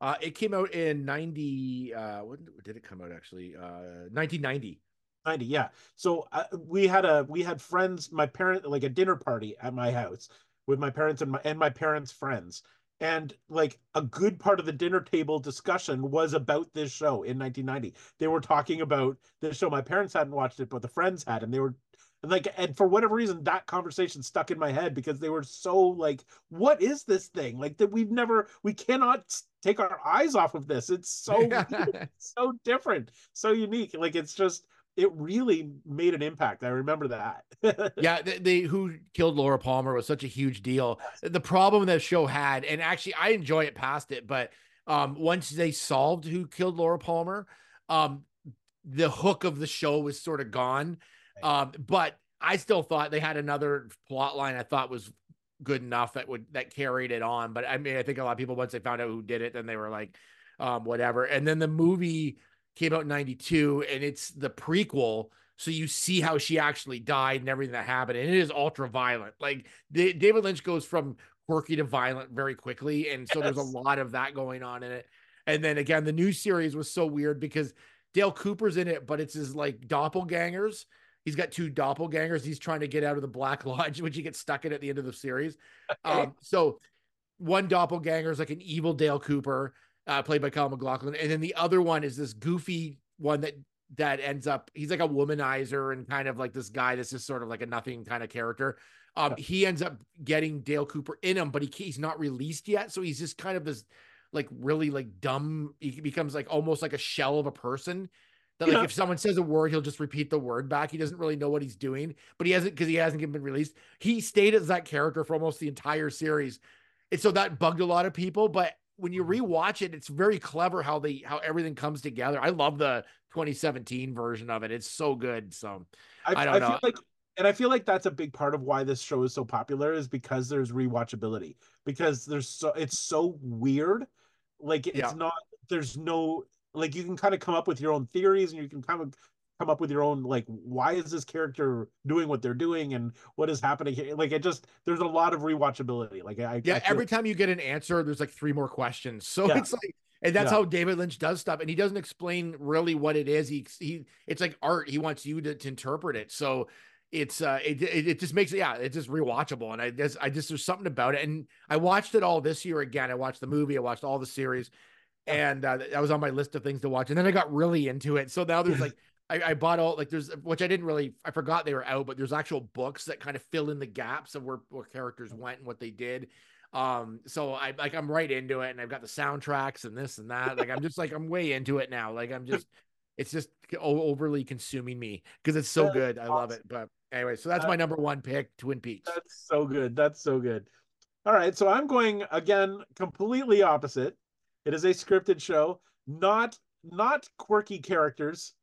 [SPEAKER 3] Uh, it came out in 90. Uh, when did it come out actually? Uh, 1990.
[SPEAKER 4] 90 yeah so uh, we had a we had friends my parent like a dinner party at my house with my parents and my and my parents friends and like a good part of the dinner table discussion was about this show in 1990 they were talking about this show my parents hadn't watched it but the friends had and they were and like and for whatever reason that conversation stuck in my head because they were so like what is this thing? Like that we've never we cannot take our eyes off of this. It's so so different. So unique. Like it's just it really made an impact i remember that
[SPEAKER 3] yeah, they, they who killed Laura Palmer was such a huge deal. The problem that show had, and actually I enjoy it past it, but um, once they solved who killed Laura Palmer, um, the hook of the show was sort of gone. Um, but I still thought they had another plot line I thought was good enough that would that carried it on. But I mean, I think a lot of people once they found out who did it, then they were like, um, whatever. And then the movie came out in 92 and it's the prequel so you see how she actually died and everything that happened and it is ultra violent. Like Da- david lynch goes from quirky to violent very quickly and so there's a lot of that going on in it. And then again the new series was so weird because dale cooper's in it but it's his like doppelgangers. He's got two doppelgangers. He's trying to get out of the black lodge which he gets stuck in at the end of the series. Um so one doppelganger is like an evil dale cooper uh, played by Kyle MacLachlan, and then the other one is this goofy one that that ends up he's like a womanizer and kind of like this guy that's just sort of like a nothing kind of character. Um, he ends up getting Dale Cooper in him, but he he's not released yet, so he's just kind of this like really like dumb. He becomes like almost like a shell of a person. That like
[SPEAKER 4] Yeah.
[SPEAKER 3] if someone says a word, he'll just repeat the word back. He doesn't really know what he's doing, but he hasn't because he hasn't been released. He stayed as that character for almost the entire series, and so that bugged a lot of people. But when you mm-hmm. rewatch it, it's very clever how they how everything comes together. I love the 2017 version of it. It's so good. So
[SPEAKER 4] I,
[SPEAKER 3] I don't
[SPEAKER 4] I
[SPEAKER 3] know.
[SPEAKER 4] feel like and I feel like that's a big part of why this show is so popular is because there's rewatchability because there's so it's so weird like it's
[SPEAKER 3] Yeah.
[SPEAKER 4] not there's no like you can kind of come up with your own theories and you can kind of come up with your own like why is this character doing what they're doing and what is happening here like it just there's a lot of rewatchability like I
[SPEAKER 3] yeah,
[SPEAKER 4] I feel-
[SPEAKER 3] every time you get an answer, there's like three more questions. So
[SPEAKER 4] Yeah.
[SPEAKER 3] it's like, and that's
[SPEAKER 4] Yeah.
[SPEAKER 3] how David Lynch does stuff, and he doesn't explain really what it is. He he, it's like art. He wants you to, to interpret it. So it's uh, it, it it just makes it yeah, it's just rewatchable, and I just I just there's something about it. And I watched it all this year again. I watched the movie. I watched all the series, and uh, that was on my list of things to watch. And then I got really into it. So now there's like. I, I bought all like there's which I didn't really I forgot they were out, but there's actual books that kind of fill in the gaps of where where characters went and what they did. Um, so I like I'm right into it, and I've got the soundtracks and this and that. Like I'm just like I'm way into it now. Like I'm just it's just overly consuming me because it's so good. I love it. But anyway, so that's my number one pick, Twin Peaks.
[SPEAKER 4] That's so good. That's so good. All right, so I'm going again completely opposite. It is a scripted show, not not quirky characters,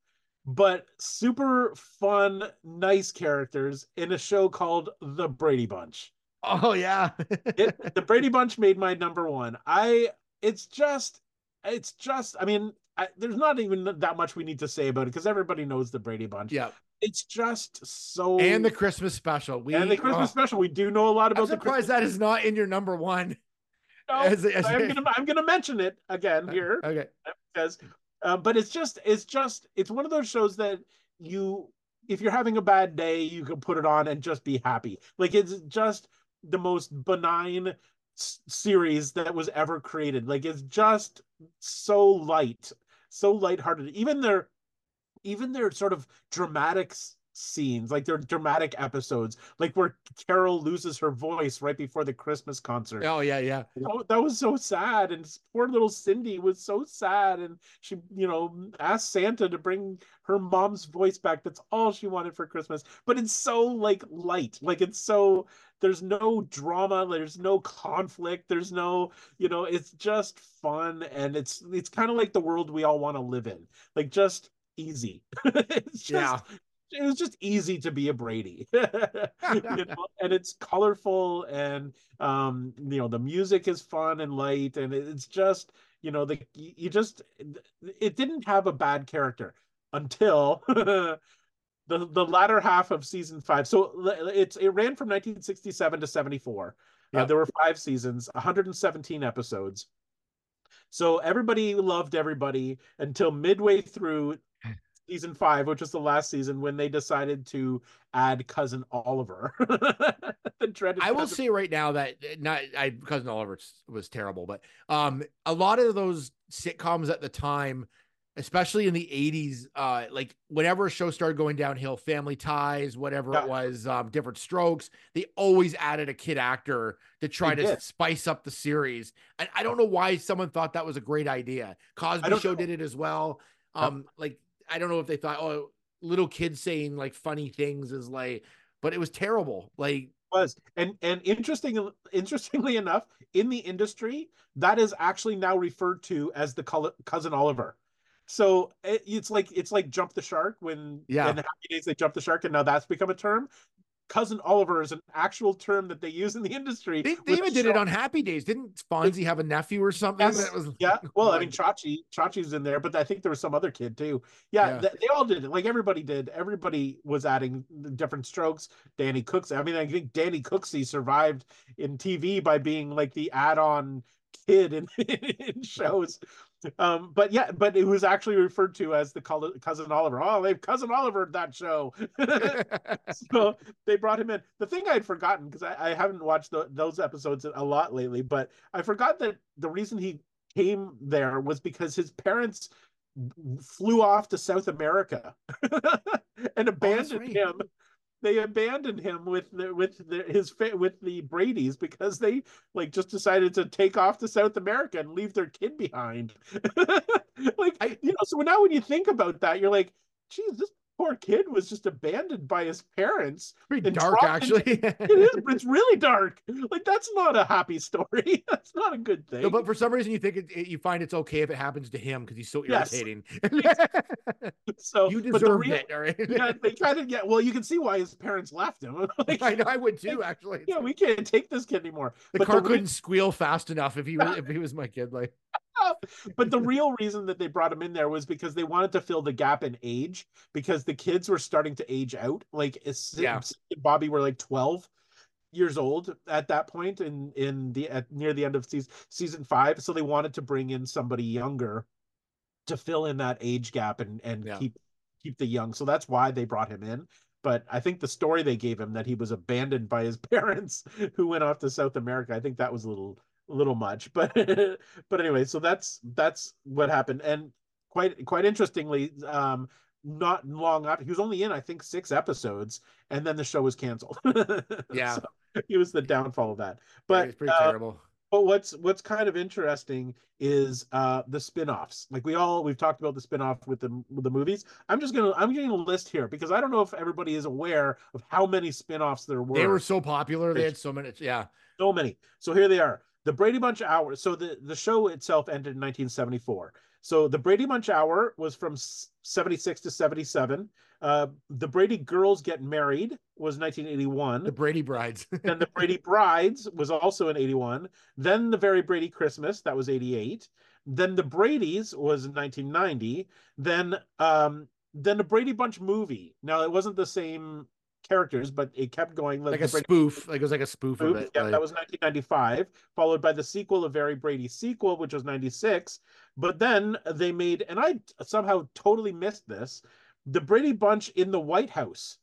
[SPEAKER 4] but super fun, nice characters in a show called The Brady Bunch.
[SPEAKER 3] Oh yeah,
[SPEAKER 4] It, the Brady Bunch made my number one. I it's just it's just I mean I, there's not even that much we need to say about it because everybody knows the Brady Bunch.
[SPEAKER 3] yeah,
[SPEAKER 4] It's just so
[SPEAKER 3] and the Christmas special. We
[SPEAKER 4] and the Christmas
[SPEAKER 3] oh,
[SPEAKER 4] special. We do know a lot
[SPEAKER 3] I'm
[SPEAKER 4] about the
[SPEAKER 3] surprised that is not in your number one.
[SPEAKER 4] Christmas.
[SPEAKER 3] As- as-
[SPEAKER 4] I'm gonna I'm gonna mention it again here
[SPEAKER 3] Okay,
[SPEAKER 4] because, uh, but it's just it's just it's one of those shows that you if you're having a bad day you can put it on and just be happy. Like it's just the most benign s- series that was ever created. Like it's just so light, so lighthearted. Even their even their sort of dramatic s- scenes, like they're dramatic episodes, like where Carol loses her voice right before the Christmas concert.
[SPEAKER 3] Oh yeah, yeah.
[SPEAKER 4] Oh, that was so sad, and poor little Cindy was so sad, and she, you know, asked Santa to bring her mom's voice back. That's all she wanted for Christmas. But it's so like light, like it's so there's no drama, there's no conflict, there's no, you know, it's just fun, and it's it's kind of like the world we all want to live in, like just easy. it's just,
[SPEAKER 3] Yeah.
[SPEAKER 4] It was just easy to be a Brady, you know, and it's colorful and um, you know, the music is fun and light, and it's just, you know, the you just it didn't have a bad character until the the latter half of season five. So it's it ran from 1967 to 74. Uh, there were five seasons, 117 episodes. So everybody loved everybody until midway through season five, which was the last season, when they decided to add cousin Oliver. the dreaded
[SPEAKER 3] I will
[SPEAKER 4] cousin-
[SPEAKER 3] say right now that uh, not I cousin Oliver was terrible, but um a lot of those sitcoms at the time, especially in the 80s, uh like whenever a show started going downhill, family ties, whatever
[SPEAKER 4] Yeah.
[SPEAKER 3] it was, um, different strokes, they always added a kid actor to try
[SPEAKER 4] They
[SPEAKER 3] to
[SPEAKER 4] did.
[SPEAKER 3] spice up the series. And I don't know why someone thought that was a great idea. Cosby show
[SPEAKER 4] know.
[SPEAKER 3] did it as well. Um, like I don't know if they thought, oh, little kids saying like funny things is like, but it was terrible. Like
[SPEAKER 4] was and and interesting interestingly enough in the industry that is actually now referred to as the cousin oliver so it, it's like it's like jump the shark when
[SPEAKER 3] Yeah.
[SPEAKER 4] in the happy days they jump the shark and now that's become a term cousin oliver is an actual term that they use in the industry
[SPEAKER 3] They, they even did it on Happy Days. Didn't Fonzie have a nephew or something?
[SPEAKER 4] Yes.
[SPEAKER 3] That was
[SPEAKER 4] yeah well i mean chachi chachi's in there but i think there was some other kid too yeah,
[SPEAKER 3] Yeah.
[SPEAKER 4] th- they all did it like everybody did everybody was adding different strokes danny cooks i mean i think danny cooksey survived in tv by being like the add-on kid in, in shows um but yeah but it was actually referred to as the cousin oliver oh they've cousin oliver that show so they brought him in. The thing I'd forgotten because I, I haven't watched tho- those episodes a lot lately, but I forgot that the reason he came there was because his parents flew off to South America and abandoned
[SPEAKER 3] right.
[SPEAKER 4] him. They abandoned him with the, with the, his with the Brady's because they like just decided to take off to South America and leave their kid behind. like
[SPEAKER 3] I-
[SPEAKER 4] you know, so now when you think about that, you're like, geez, this poor kid was just abandoned by his parents.
[SPEAKER 3] pretty dark, actually.
[SPEAKER 4] It is, but it's really dark. Like that's not a happy story. That's not a good thing.
[SPEAKER 3] No, but for some reason, you think it, it- you find it's okay if it happens to him because he's so
[SPEAKER 4] Yes.
[SPEAKER 3] irritating.
[SPEAKER 4] so
[SPEAKER 3] you deserved
[SPEAKER 4] real-
[SPEAKER 3] it, all right?
[SPEAKER 4] Yeah, they kind to get. Well, you can see why his parents left him. Like,
[SPEAKER 3] I know I would too. Actually,
[SPEAKER 4] yeah, we can't take this kid anymore.
[SPEAKER 3] the
[SPEAKER 4] but
[SPEAKER 3] car
[SPEAKER 4] the
[SPEAKER 3] couldn't squeal fast enough if he was if he was my kid. Like,
[SPEAKER 4] but the real reason that they brought him in there was because they wanted to fill the gap in age because the kids were starting to age out. Like
[SPEAKER 3] Yeah.
[SPEAKER 4] Bobby were like 12 years old at that point in in the at near the end of season season 5 so they wanted to bring in somebody younger to fill in that age gap and and
[SPEAKER 3] Yeah.
[SPEAKER 4] keep keep the young. So that's why they brought him in. But I think the story they gave him that he was abandoned by his parents who went off to South America, I think that was a little little much. But but anyway, so that's that's what happened. And quite quite interestingly, um not long after he was only in I think six episodes and then the show was canceled.
[SPEAKER 3] Yeah.
[SPEAKER 4] So he was the downfall of that.
[SPEAKER 3] but it's pretty
[SPEAKER 4] uh,
[SPEAKER 3] terrible.
[SPEAKER 4] but what's what's kind of interesting is uh the spin-offs. Like we all we've talked about the spin-off with the with the movies. I'm just gonna I'm getting a list here because I don't know if everybody is aware of how many spin-offs there were.
[SPEAKER 3] They were so popular. They had so many. Yeah,
[SPEAKER 4] so many. So here they are. The Brady Bunch Hour. So the the show itself ended in 1974. So the Brady Bunch Hour was from 76 to 77. Uh, the Brady Girls Get Married was 1981.
[SPEAKER 3] the Brady Brides.
[SPEAKER 4] then the Brady Brides was also in 81. Then the Very Brady Christmas, that was 88. Then the Brady's was in 1990. Then um then the Brady Bunch movie. Now it wasn't the same characters, but it kept going
[SPEAKER 3] like
[SPEAKER 4] the
[SPEAKER 3] a spoof. Like it was like a spoof,
[SPEAKER 4] Spoof,
[SPEAKER 3] of it.
[SPEAKER 4] Yeah,
[SPEAKER 3] like-
[SPEAKER 4] that was 1995, followed by the sequel of Very Brady sequel, which was 96. But then they made, and I somehow totally missed this, the Brady Bunch in the White House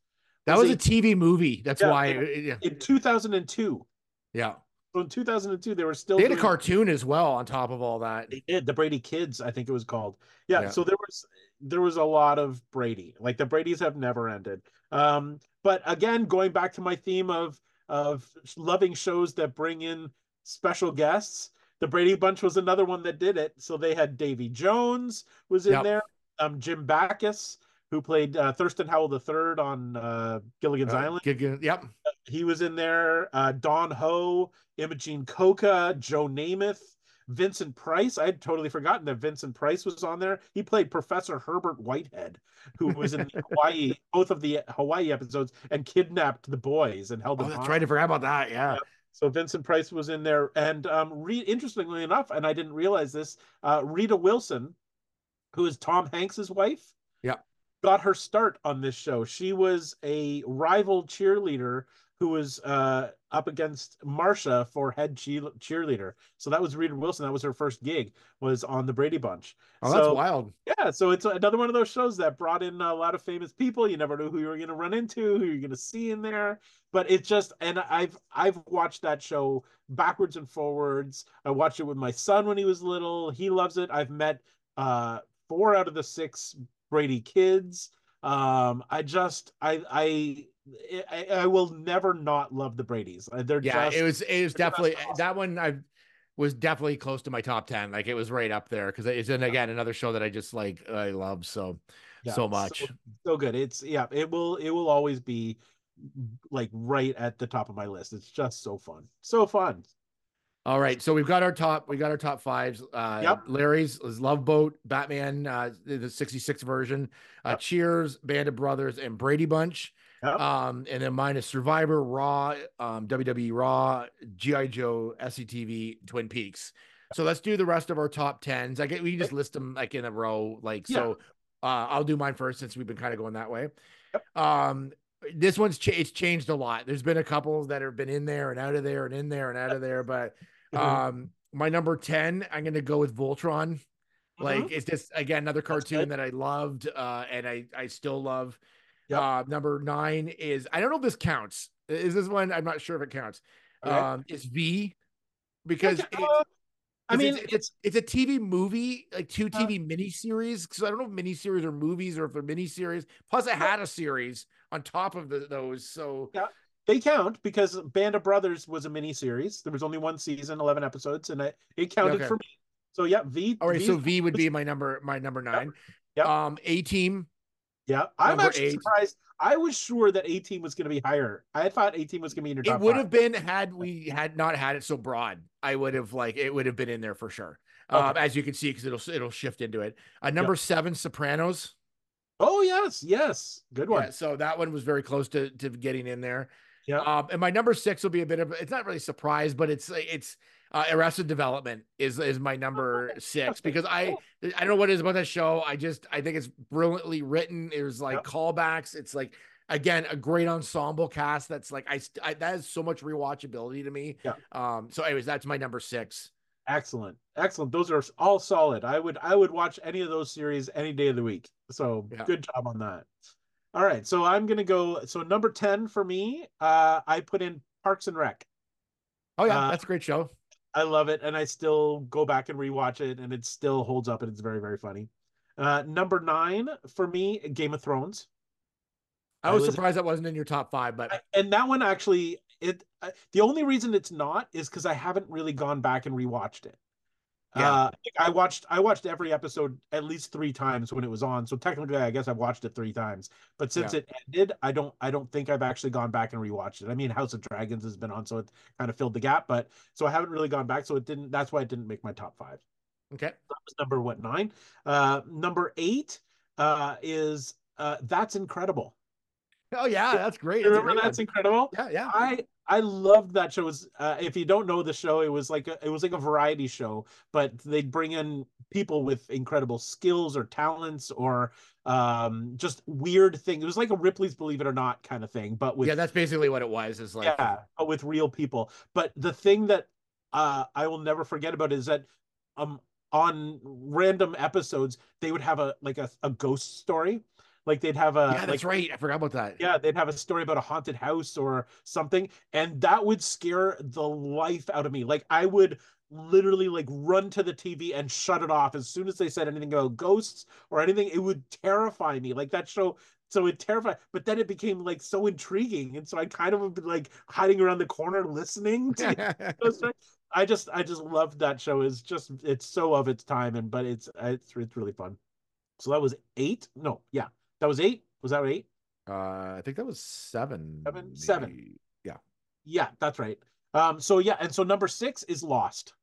[SPEAKER 3] that was
[SPEAKER 4] a-
[SPEAKER 3] a TV movie. That's
[SPEAKER 4] Yeah,
[SPEAKER 3] why.
[SPEAKER 4] it-
[SPEAKER 3] it- yeah,
[SPEAKER 4] in 2002.
[SPEAKER 3] yeah.
[SPEAKER 4] So in 2002, they were still
[SPEAKER 3] They had a cartoon as well on top of all that.
[SPEAKER 4] They did the Brady Kids, I think it was called. Yeah,
[SPEAKER 3] Yeah.
[SPEAKER 4] so there was there was a lot of Brady. Like the Brady's have never ended. Um, but again, going back to my theme of of loving shows that bring in special guests, the Brady Bunch was another one that did it. So they had Davy Jones was in
[SPEAKER 3] Yep.
[SPEAKER 4] there, um, Jim Backus, who played uh, Thurston Howell III on uh, Gilligan's
[SPEAKER 3] Uh,
[SPEAKER 4] Island
[SPEAKER 3] Gig- Yep.
[SPEAKER 4] he was in there. Uh, Don Ho, Imogene Coca, Joe Namath, Vincent Price. I had totally forgotten that Vincent Price was on there. He played Professor Herbert Whitehead, who was in Hawaii, both of the Hawaii episodes, and kidnapped the boys and held
[SPEAKER 3] Oh,
[SPEAKER 4] them.
[SPEAKER 3] that's
[SPEAKER 4] hostage.
[SPEAKER 3] right. I forgot about that. Yeah.
[SPEAKER 4] Yep. So Vincent Price was in there, and um, re- interestingly enough, and I didn't realize this, uh, Rita Wilson, who is Tom Hanks's wife,
[SPEAKER 3] Yep.
[SPEAKER 4] got her start on this show. She was a rival cheerleader who was uh, up against Marsha for head cheerleader. So that was Rita Wilson. That was her first gig. Was on the Brady Bunch.
[SPEAKER 3] Oh, that's wild.
[SPEAKER 4] yeah, so it's another one of those shows that brought in a lot of famous people. You never know who you're going to run into, who you're going to see in there. But it's just, and I've I've watched that show backwards and forwards. I watched it with my son when he was little. He loves it. I've met uh, four out of the six Brady kids. Um, I just, I, I, I, I will never not love the Brady's. Uh, They're
[SPEAKER 3] Yeah,
[SPEAKER 4] just,
[SPEAKER 3] it was it was definitely that one I was definitely close to my top 10. Like it was right up there because it's in again another show that I just like I love so
[SPEAKER 4] Yeah,
[SPEAKER 3] so much.
[SPEAKER 4] so good it's yeah it will it will always be like right at the top of my list it's just so fun so fun
[SPEAKER 3] All right, so we've got our top we got our top fives. Uh
[SPEAKER 4] Yep.
[SPEAKER 3] Larry's Love Boat, Batman, uh the 66 version, uh
[SPEAKER 4] Yep.
[SPEAKER 3] Cheers, Band of Brothers, and Brady Bunch.
[SPEAKER 4] Yep.
[SPEAKER 3] Um, and then mine is Survivor, Raw, um, WWE Raw, G.I. Joe, SCTV, Twin Peaks. So let's do the rest of our top tens. I get we can just list them like in a row, like
[SPEAKER 4] Yeah.
[SPEAKER 3] so. Uh, I'll do mine first since we've been kind of going that way. Um, this one's cha- it's changed a lot. There's been a couple that have been in there and out of there and in there and out of there, but
[SPEAKER 4] Mhm.
[SPEAKER 3] um, my number 10, I'm gonna go with Voltron. Like
[SPEAKER 4] Mhm.
[SPEAKER 3] it's just again another cartoon that I loved uh and I I still love.
[SPEAKER 4] Yep.
[SPEAKER 3] Uh number nine is I don't know if this counts. Is this one? I'm not sure if it counts. Um it's V because
[SPEAKER 4] Okay, I mean
[SPEAKER 3] it's-
[SPEAKER 4] it's
[SPEAKER 3] it's a TV movie, like two
[SPEAKER 4] Uh,
[SPEAKER 3] TV miniseries. So I don't know if miniseries or movies or if they're miniseries. Plus, it had a series on top of the, those. So
[SPEAKER 4] Yeah. they count because Band of Brothers was a mini series. There was only one season, eleven episodes, and it, it counted
[SPEAKER 3] Okay.
[SPEAKER 4] for me. So yeah, V.
[SPEAKER 3] all right,
[SPEAKER 4] V
[SPEAKER 3] so V would be my number, my number nine.
[SPEAKER 4] Yep.
[SPEAKER 3] Um, A Team.
[SPEAKER 4] Yeah. I'm
[SPEAKER 3] number
[SPEAKER 4] actually
[SPEAKER 3] eight.
[SPEAKER 4] surprised. I was sure that A Team was going to be higher. I thought A Team was going to be in your
[SPEAKER 3] It would
[SPEAKER 4] five.
[SPEAKER 3] have been had we had not had it so broad. I would have like it would have been in there for sure. Um, as you can see, because it'll it'll shift into it. Uh, number seven, Sopranos.
[SPEAKER 4] Oh yes, yes, good one.
[SPEAKER 3] Yeah, so that one was very close to to getting in there.
[SPEAKER 4] Yeah.
[SPEAKER 3] Um, and my number six will be a bit of it's not really a surprise, but it's it's uh, Arrested Development is is my number six because I I don't know what it is about that show. I just I think it's brilliantly written. There's like
[SPEAKER 4] Yep.
[SPEAKER 3] callbacks. It's like again a great ensemble cast. That's like I, I that is so much rewatchability to me.
[SPEAKER 4] Yeah.
[SPEAKER 3] Um. So anyways, that's my number six.
[SPEAKER 4] Excellent, excellent. Those are all solid. I would I would watch any of those series any day of the week. So
[SPEAKER 3] Yeah.
[SPEAKER 4] good job on that. All right, so I'm gonna go. So number ten for me, uh, I put in Parks and Rec.
[SPEAKER 3] Oh yeah,
[SPEAKER 4] Uh,
[SPEAKER 3] that's a great show.
[SPEAKER 4] I love it, and I still go back and rewatch it, and it still holds up, and it's very very funny. Uh, number nine for me, Game of Thrones.
[SPEAKER 3] I
[SPEAKER 4] I
[SPEAKER 3] was
[SPEAKER 4] was-
[SPEAKER 3] surprised that wasn't in your top five, but
[SPEAKER 4] I- and that one actually it I- the only reason it's not is because i haven't really gone back and rewatched it
[SPEAKER 3] Yeah.
[SPEAKER 4] uh, I watched i watched every episode at least three times when it was on so technically i guess i've watched it three times but since
[SPEAKER 3] Yeah.
[SPEAKER 4] it ended i don't i don't think i've actually gone back and rewatched it i mean house of dragons has been on so it kind of filled the gap but so i haven't really gone back so it didn't that's why it didn't make my top five
[SPEAKER 3] okay.
[SPEAKER 4] that was number what nine uh number eight uh is uh that's incredible
[SPEAKER 3] Oh yeah, that's great. That's
[SPEAKER 4] remember that's
[SPEAKER 3] one.
[SPEAKER 4] incredible
[SPEAKER 3] yeah, yeah.
[SPEAKER 4] I I loved that show. It was uh, if you don't know the show, it was like a, it was like a variety show, but they'd bring in people with incredible skills or talents or um just weird things. It was like a Ripley's Believe It or Not kind of thing, but with
[SPEAKER 3] yeah, that's basically what it was. Is like
[SPEAKER 4] yeah, but with real people. But the thing that uh, I will never forget about is that um on random episodes they would have a like a, a ghost story. Like they'd have a
[SPEAKER 3] yeah,
[SPEAKER 4] like
[SPEAKER 3] that's right. I forgot about that.
[SPEAKER 4] yeah, they'd have a story about a haunted house or something, and that would scare the life out of me. Like I would literally like run to the TV and shut it off as soon as they said anything about ghosts or anything. It would terrify me. Like that show. So it terrified, but then it became like so intriguing, and so I kind of would be like hiding around the corner listening to. I just I just loved that show. It's just it's so of its time, and but it's it's it's really fun. So that was eight. No, yeah, that was eight. Was that eight?
[SPEAKER 3] uh, I think that was seven.
[SPEAKER 4] Seven? Seven.
[SPEAKER 3] Yeah.
[SPEAKER 4] Yeah, that's right. Um, so yeah, and so number six is Lost.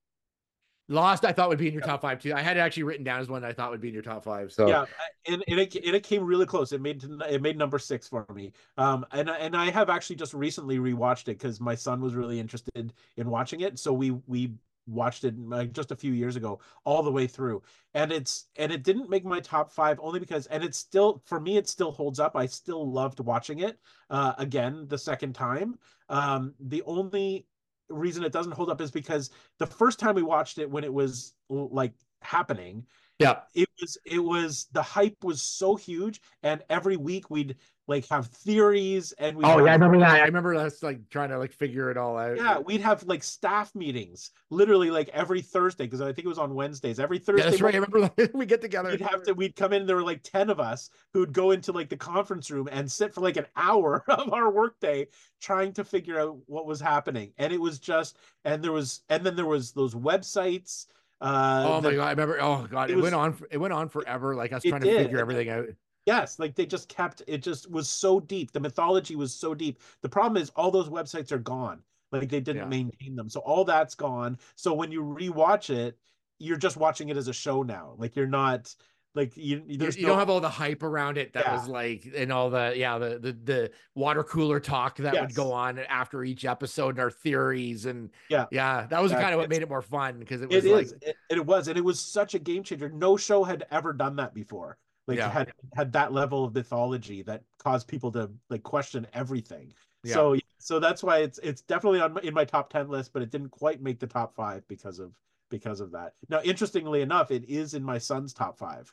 [SPEAKER 3] Lost, I thought would be in your top five too. I had it actually written down as one I thought would be in your top five. So
[SPEAKER 4] Yeah, and, and it and it came really close. It made it made number six for me. Um, and I- and I have actually just recently rewatched it because my son was really interested in watching it. So we we watched it like just a few years ago all the way through. And it's and it didn't make my top five only because and it's still for me it still holds up. I still loved watching it uh again the second time. Um the only reason it doesn't hold up is because the first time we watched it when it was like happening
[SPEAKER 3] yeah,
[SPEAKER 4] it was it was the hype was so huge and every week we'd like have theories and we
[SPEAKER 3] Oh yeah, I remember that. I remember us like trying to like figure it all out.
[SPEAKER 4] yeah we'd have like staff meetings literally like every thursday because i think it was on wednesdays every thursday
[SPEAKER 3] Yeah, that's right. I remember like, we get together.
[SPEAKER 4] we'd have to we'd come in there were like 10 of us who would go into like the conference room and sit for like an hour of our workday trying to figure out what was happening and it was just and there was and then there was those websites uh
[SPEAKER 3] Oh my god, I remember. Oh god,
[SPEAKER 4] it
[SPEAKER 3] it,
[SPEAKER 4] was-
[SPEAKER 3] went on. It went on forever. Like us trying to
[SPEAKER 4] did,
[SPEAKER 3] figure everything out.
[SPEAKER 4] Yes, like they just kept it just was so deep. The mythology was so deep. The problem is all those websites are gone. Like they didn't
[SPEAKER 3] Yeah.
[SPEAKER 4] maintain them. So all that's gone. So when you rewatch it, you're just watching it as a show now. Like you're not like you
[SPEAKER 3] You,
[SPEAKER 4] no,
[SPEAKER 3] don't have all the hype around it that
[SPEAKER 4] Yeah.
[SPEAKER 3] was like, and all the yeah, the the the water cooler talk that would go on after each episode and our theories and
[SPEAKER 4] Yeah.
[SPEAKER 3] yeah, that was
[SPEAKER 4] Yeah,
[SPEAKER 3] kind of what made it more fun because it was
[SPEAKER 4] it
[SPEAKER 3] like
[SPEAKER 4] is it, it was and it was such a game changer. No show had ever done that before. Like
[SPEAKER 3] Yeah.
[SPEAKER 4] had had that level of mythology that caused people to like question everything.
[SPEAKER 3] Yeah.
[SPEAKER 4] So so that's why it's it's definitely on in my top 10 list but it didn't quite make the top 5 because of because of that. Now interestingly enough it is in my son's top 5.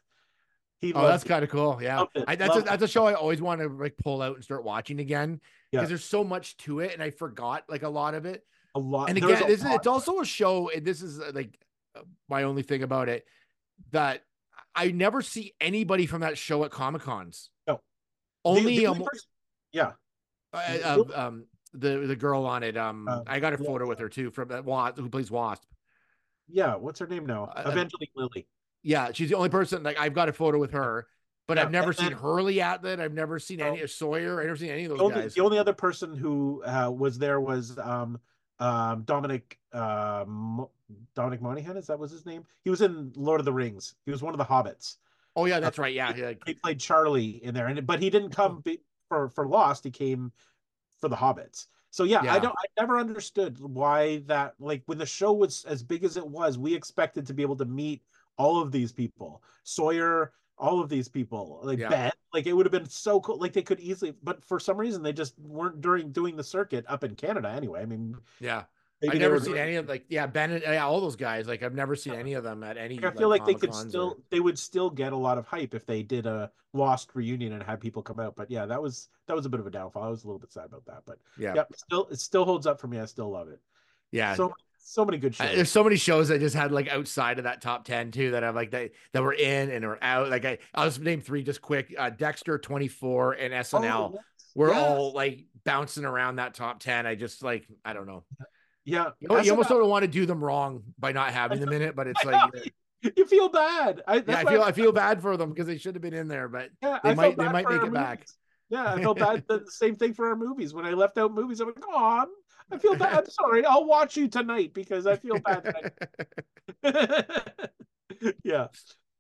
[SPEAKER 4] He
[SPEAKER 3] Oh, that's kind of cool. Yeah, I, that's a,
[SPEAKER 4] it.
[SPEAKER 3] that's a show I always want to like pull out and start watching again
[SPEAKER 4] Yeah.
[SPEAKER 3] because there's so much to it, and I forgot like a lot of it.
[SPEAKER 4] a lot
[SPEAKER 3] And again, this
[SPEAKER 4] lot
[SPEAKER 3] it's also a show, and this is uh, like uh, my only thing about it that I never see anybody from that show at Comic Cons.
[SPEAKER 4] No.
[SPEAKER 3] Only
[SPEAKER 4] the
[SPEAKER 3] um,
[SPEAKER 4] only person- yeah.
[SPEAKER 3] uh,
[SPEAKER 4] the
[SPEAKER 3] uh, um the the girl on it. Um,
[SPEAKER 4] Uh,
[SPEAKER 3] I got a
[SPEAKER 4] yeah.
[SPEAKER 3] photo with her too from that Wasp who plays Wasp.
[SPEAKER 4] Yeah, what's her name now?
[SPEAKER 3] Uh, uh,
[SPEAKER 4] Evangeline Lilly.
[SPEAKER 3] Yeah, she's the only person like I've got a photo with her, but
[SPEAKER 4] Yeah,
[SPEAKER 3] I've never seen
[SPEAKER 4] then-
[SPEAKER 3] Hurley at that. I've never seen any Sawyer. I've never seen any of those
[SPEAKER 4] The only,
[SPEAKER 3] guys.
[SPEAKER 4] the only other person who uh, was there was um um Dominic uh, Mo- Dominic Monaghan, is that was his name? He was in Lord of the Rings. He was one of the hobbits.
[SPEAKER 3] oh yeah, that's right. Yeah, yeah.
[SPEAKER 4] He played Charlie in there, and but he didn't come be, for for Lost. He came for the Hobbits. So yeah, I don't. I never understood why that. Like when the show was as big as it was, we expected to be able to meet all of these people, Sawyer, all of these people, like
[SPEAKER 3] Yeah.
[SPEAKER 4] Ben. Like it would have been so cool. Like they could easily, but for some reason they just weren't during doing the circuit up in Canada anyway. I mean,
[SPEAKER 3] Yeah.
[SPEAKER 4] Maybe
[SPEAKER 3] I've never seen
[SPEAKER 4] doing-
[SPEAKER 3] any of like yeah Ben and yeah, all those guys like I've never seen any of them at any.
[SPEAKER 4] I feel like they could still
[SPEAKER 3] or-
[SPEAKER 4] they would still get a lot of hype if they did a Lost reunion and had people come out. But yeah, that was that was a bit of a downfall. I was a little bit sad about that, but
[SPEAKER 3] yeah
[SPEAKER 4] yep, still it still holds up for me. I still love it.
[SPEAKER 3] yeah.
[SPEAKER 4] So so many good
[SPEAKER 3] Uh,
[SPEAKER 4] shows.
[SPEAKER 3] there's so many shows that just had like outside of that top 10 too that I'm like that that were in and are out. Like I I'll just name three just quick. Uh Dexter 24 and SNL
[SPEAKER 4] Oh, yes.
[SPEAKER 3] were
[SPEAKER 4] Yes.
[SPEAKER 3] all like bouncing around that top 10. I just like I don't know.
[SPEAKER 4] Yeah.
[SPEAKER 3] You, know, you almost
[SPEAKER 4] SNL
[SPEAKER 3] don't want to do them wrong by not having them in it, but it's like
[SPEAKER 4] you feel bad. I,
[SPEAKER 3] yeah, I feel I feel bad for them because they should have been in there, but
[SPEAKER 4] yeah,
[SPEAKER 3] they
[SPEAKER 4] I
[SPEAKER 3] might- they might make it back.
[SPEAKER 4] Yeah, I felt bad. The same thing for our movies. When I left out movies, I'm like, oh, I feel bad. I'm sorry. I'll watch you tonight because I feel bad. yeah,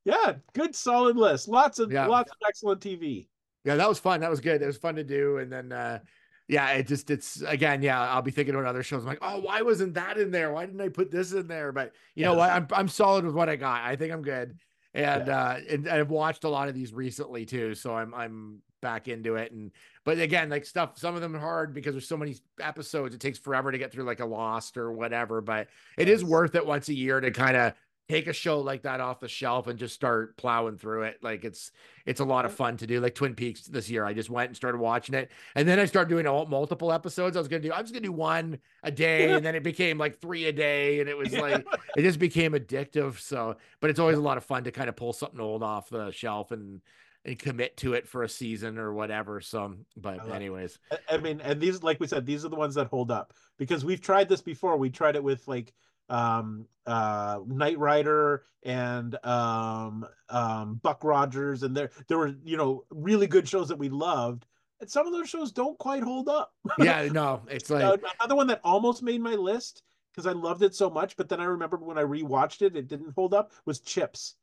[SPEAKER 4] yeah. Good, solid list. Lots of
[SPEAKER 3] Yeah.
[SPEAKER 4] lots of excellent TV.
[SPEAKER 3] Yeah, that was fun. That was good. It was fun to do. And then uh yeah, it just it's again, yeah, I'll be thinking about other shows. I'm like, oh, why wasn't that in there? Why didn't I put this in there? But you know what? I'm I'm solid with what I got. I think I'm good. And uh and I've watched a lot of these recently too. So I'm I'm back into it. And but again, like stuff, some of them are hard because there's so many episodes. It takes forever to get through like a lost or whatever. But it is
[SPEAKER 4] Yes.
[SPEAKER 3] worth it once a year to kind of take a show like that off the shelf and just start plowing through it. Like it's it's a lot of fun to do. Like Twin Peaks this year, I just went and started watching it, and then I started doing all, multiple episodes. I was gonna do I was gonna do one a day, and then it became like three a day, and it was like it just became addictive. So, but it's always a lot of fun to kind of pull something old off the shelf and and commit to it for a season or whatever. So, but anyways,
[SPEAKER 4] I mean, and these, like we said, these are the ones that hold up because we've tried this before. We tried it with like um uh Knight Rider and um um Buck Rogers and there there were you know really good shows that we loved and some of those shows don't quite hold up.
[SPEAKER 3] Yeah no it's like
[SPEAKER 4] uh, another one that almost made my list because I loved it so much but then I remembered when I rewatched it it didn't hold up was Chips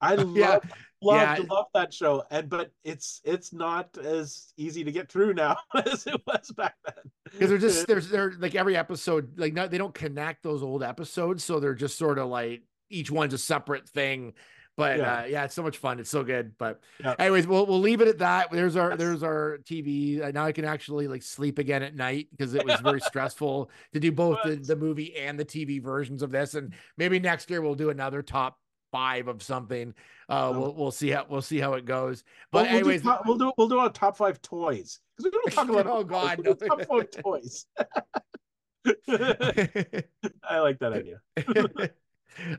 [SPEAKER 4] I love
[SPEAKER 3] Yeah.
[SPEAKER 4] love
[SPEAKER 3] Yeah.
[SPEAKER 4] love that show and but it's it's not as easy to get through now as it was back then
[SPEAKER 3] because they're just there's they're like every episode like not they don't connect those old episodes so they're just sort of like each one's a separate thing but
[SPEAKER 4] Yeah.
[SPEAKER 3] uh yeah it's so much fun it's so good but
[SPEAKER 4] Yeah.
[SPEAKER 3] anyways we'll we'll leave it at that there's our
[SPEAKER 4] Yes.
[SPEAKER 3] there's our tv Uh, now i can actually like sleep again at night because it was very stressful to do both the, the movie and the tv versions of this and maybe next year we'll do another top five of something uh we'll we'll see how we'll see how it goes but
[SPEAKER 4] we'll,
[SPEAKER 3] anyways
[SPEAKER 4] do, top- we'll do we'll do our top five toys because we don't talk a lot.
[SPEAKER 3] Oh, God. No.
[SPEAKER 4] top five toys. I like that idea.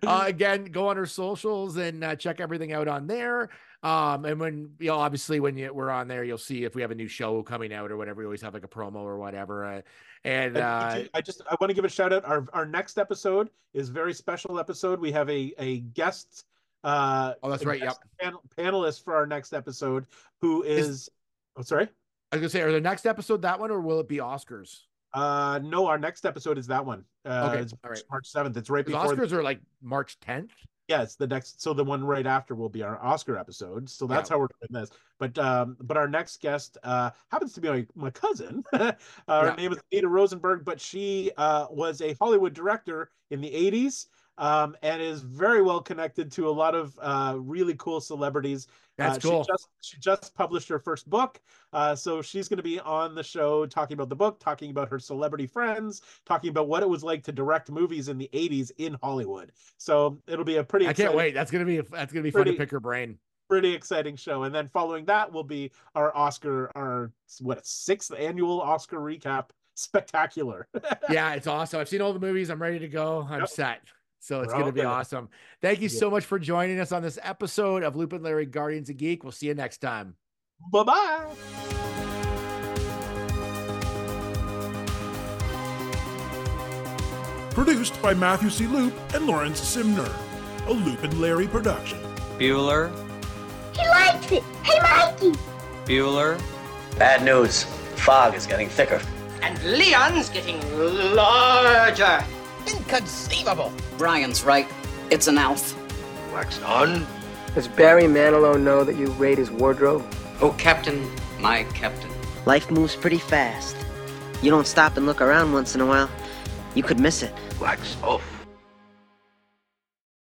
[SPEAKER 3] Uh, again, go on our socials and uh, check everything out on there. Um, and when you know, obviously when you, we're on there, you'll see if we have a new show coming out or whatever. We always have like a promo or whatever. Uh, and
[SPEAKER 4] And
[SPEAKER 3] uh,
[SPEAKER 4] I just I want to give a shout out. Our our next episode is a very special episode. We have a a guest. Uh,
[SPEAKER 3] Oh, that's right,
[SPEAKER 4] guest Panel, panelist for our next episode, who
[SPEAKER 3] Is-
[SPEAKER 4] is. oh, sorry.
[SPEAKER 3] I was gonna say, are the next episode that one or will it be Oscars?
[SPEAKER 4] Uh, no, our next episode is that one. Uh,
[SPEAKER 3] Okay,
[SPEAKER 4] it's
[SPEAKER 3] all right.
[SPEAKER 4] March seventh. It's right before.
[SPEAKER 3] Oscars are like March 10th.
[SPEAKER 4] Yeah, it's the next. So the one right after will be our Oscar episode. So that's
[SPEAKER 3] Yeah.
[SPEAKER 4] how we're doing this. But um, but our next guest uh happens to be my, my cousin. uh,
[SPEAKER 3] Yeah.
[SPEAKER 4] Her name is Ada Rosenberg, but she uh was a Hollywood director in the '80s. Um, and is very well connected to a lot of uh, really cool celebrities.
[SPEAKER 3] That's
[SPEAKER 4] Uh,
[SPEAKER 3] cool.
[SPEAKER 4] She just, she just published her first book. Uh, so she's going to be on the show talking about the book, talking about her celebrity friends, talking about what it was like to direct movies in the 80s in Hollywood. So it'll be a pretty
[SPEAKER 3] I can't wait. That's gonna be that's gonna be fun to pick her brain.
[SPEAKER 4] pretty exciting show. And then following that will be our Oscar, our what sixth annual Oscar recap spectacular.
[SPEAKER 3] yeah, it's awesome. I've seen all the movies. I'm ready to go. I'm
[SPEAKER 4] Yep.
[SPEAKER 3] set. So it's going to be
[SPEAKER 4] good.
[SPEAKER 3] awesome. Thank you
[SPEAKER 4] Yeah.
[SPEAKER 3] so much for joining us on this episode of Loop and Larry Guardians of Geek. We'll see you next time.
[SPEAKER 4] bye bye.
[SPEAKER 2] Produced by Matthew C. Loop and Lawrence Simner. A Loop and Larry production.
[SPEAKER 6] Bueller,
[SPEAKER 5] He likes it. Hey, Mikey.
[SPEAKER 6] Bueller,
[SPEAKER 7] Bad news. Fog is getting thicker.
[SPEAKER 8] And Leon's getting larger.
[SPEAKER 9] Inconceivable.
[SPEAKER 10] Brian's right. It's an elf.
[SPEAKER 7] Wax on.
[SPEAKER 11] Does Barry Manilow know that you raid his wardrobe?
[SPEAKER 10] Oh, Captain, my Captain.
[SPEAKER 12] Life moves pretty fast. You don't stop and look around once in a while, you could miss it.
[SPEAKER 7] Wax off.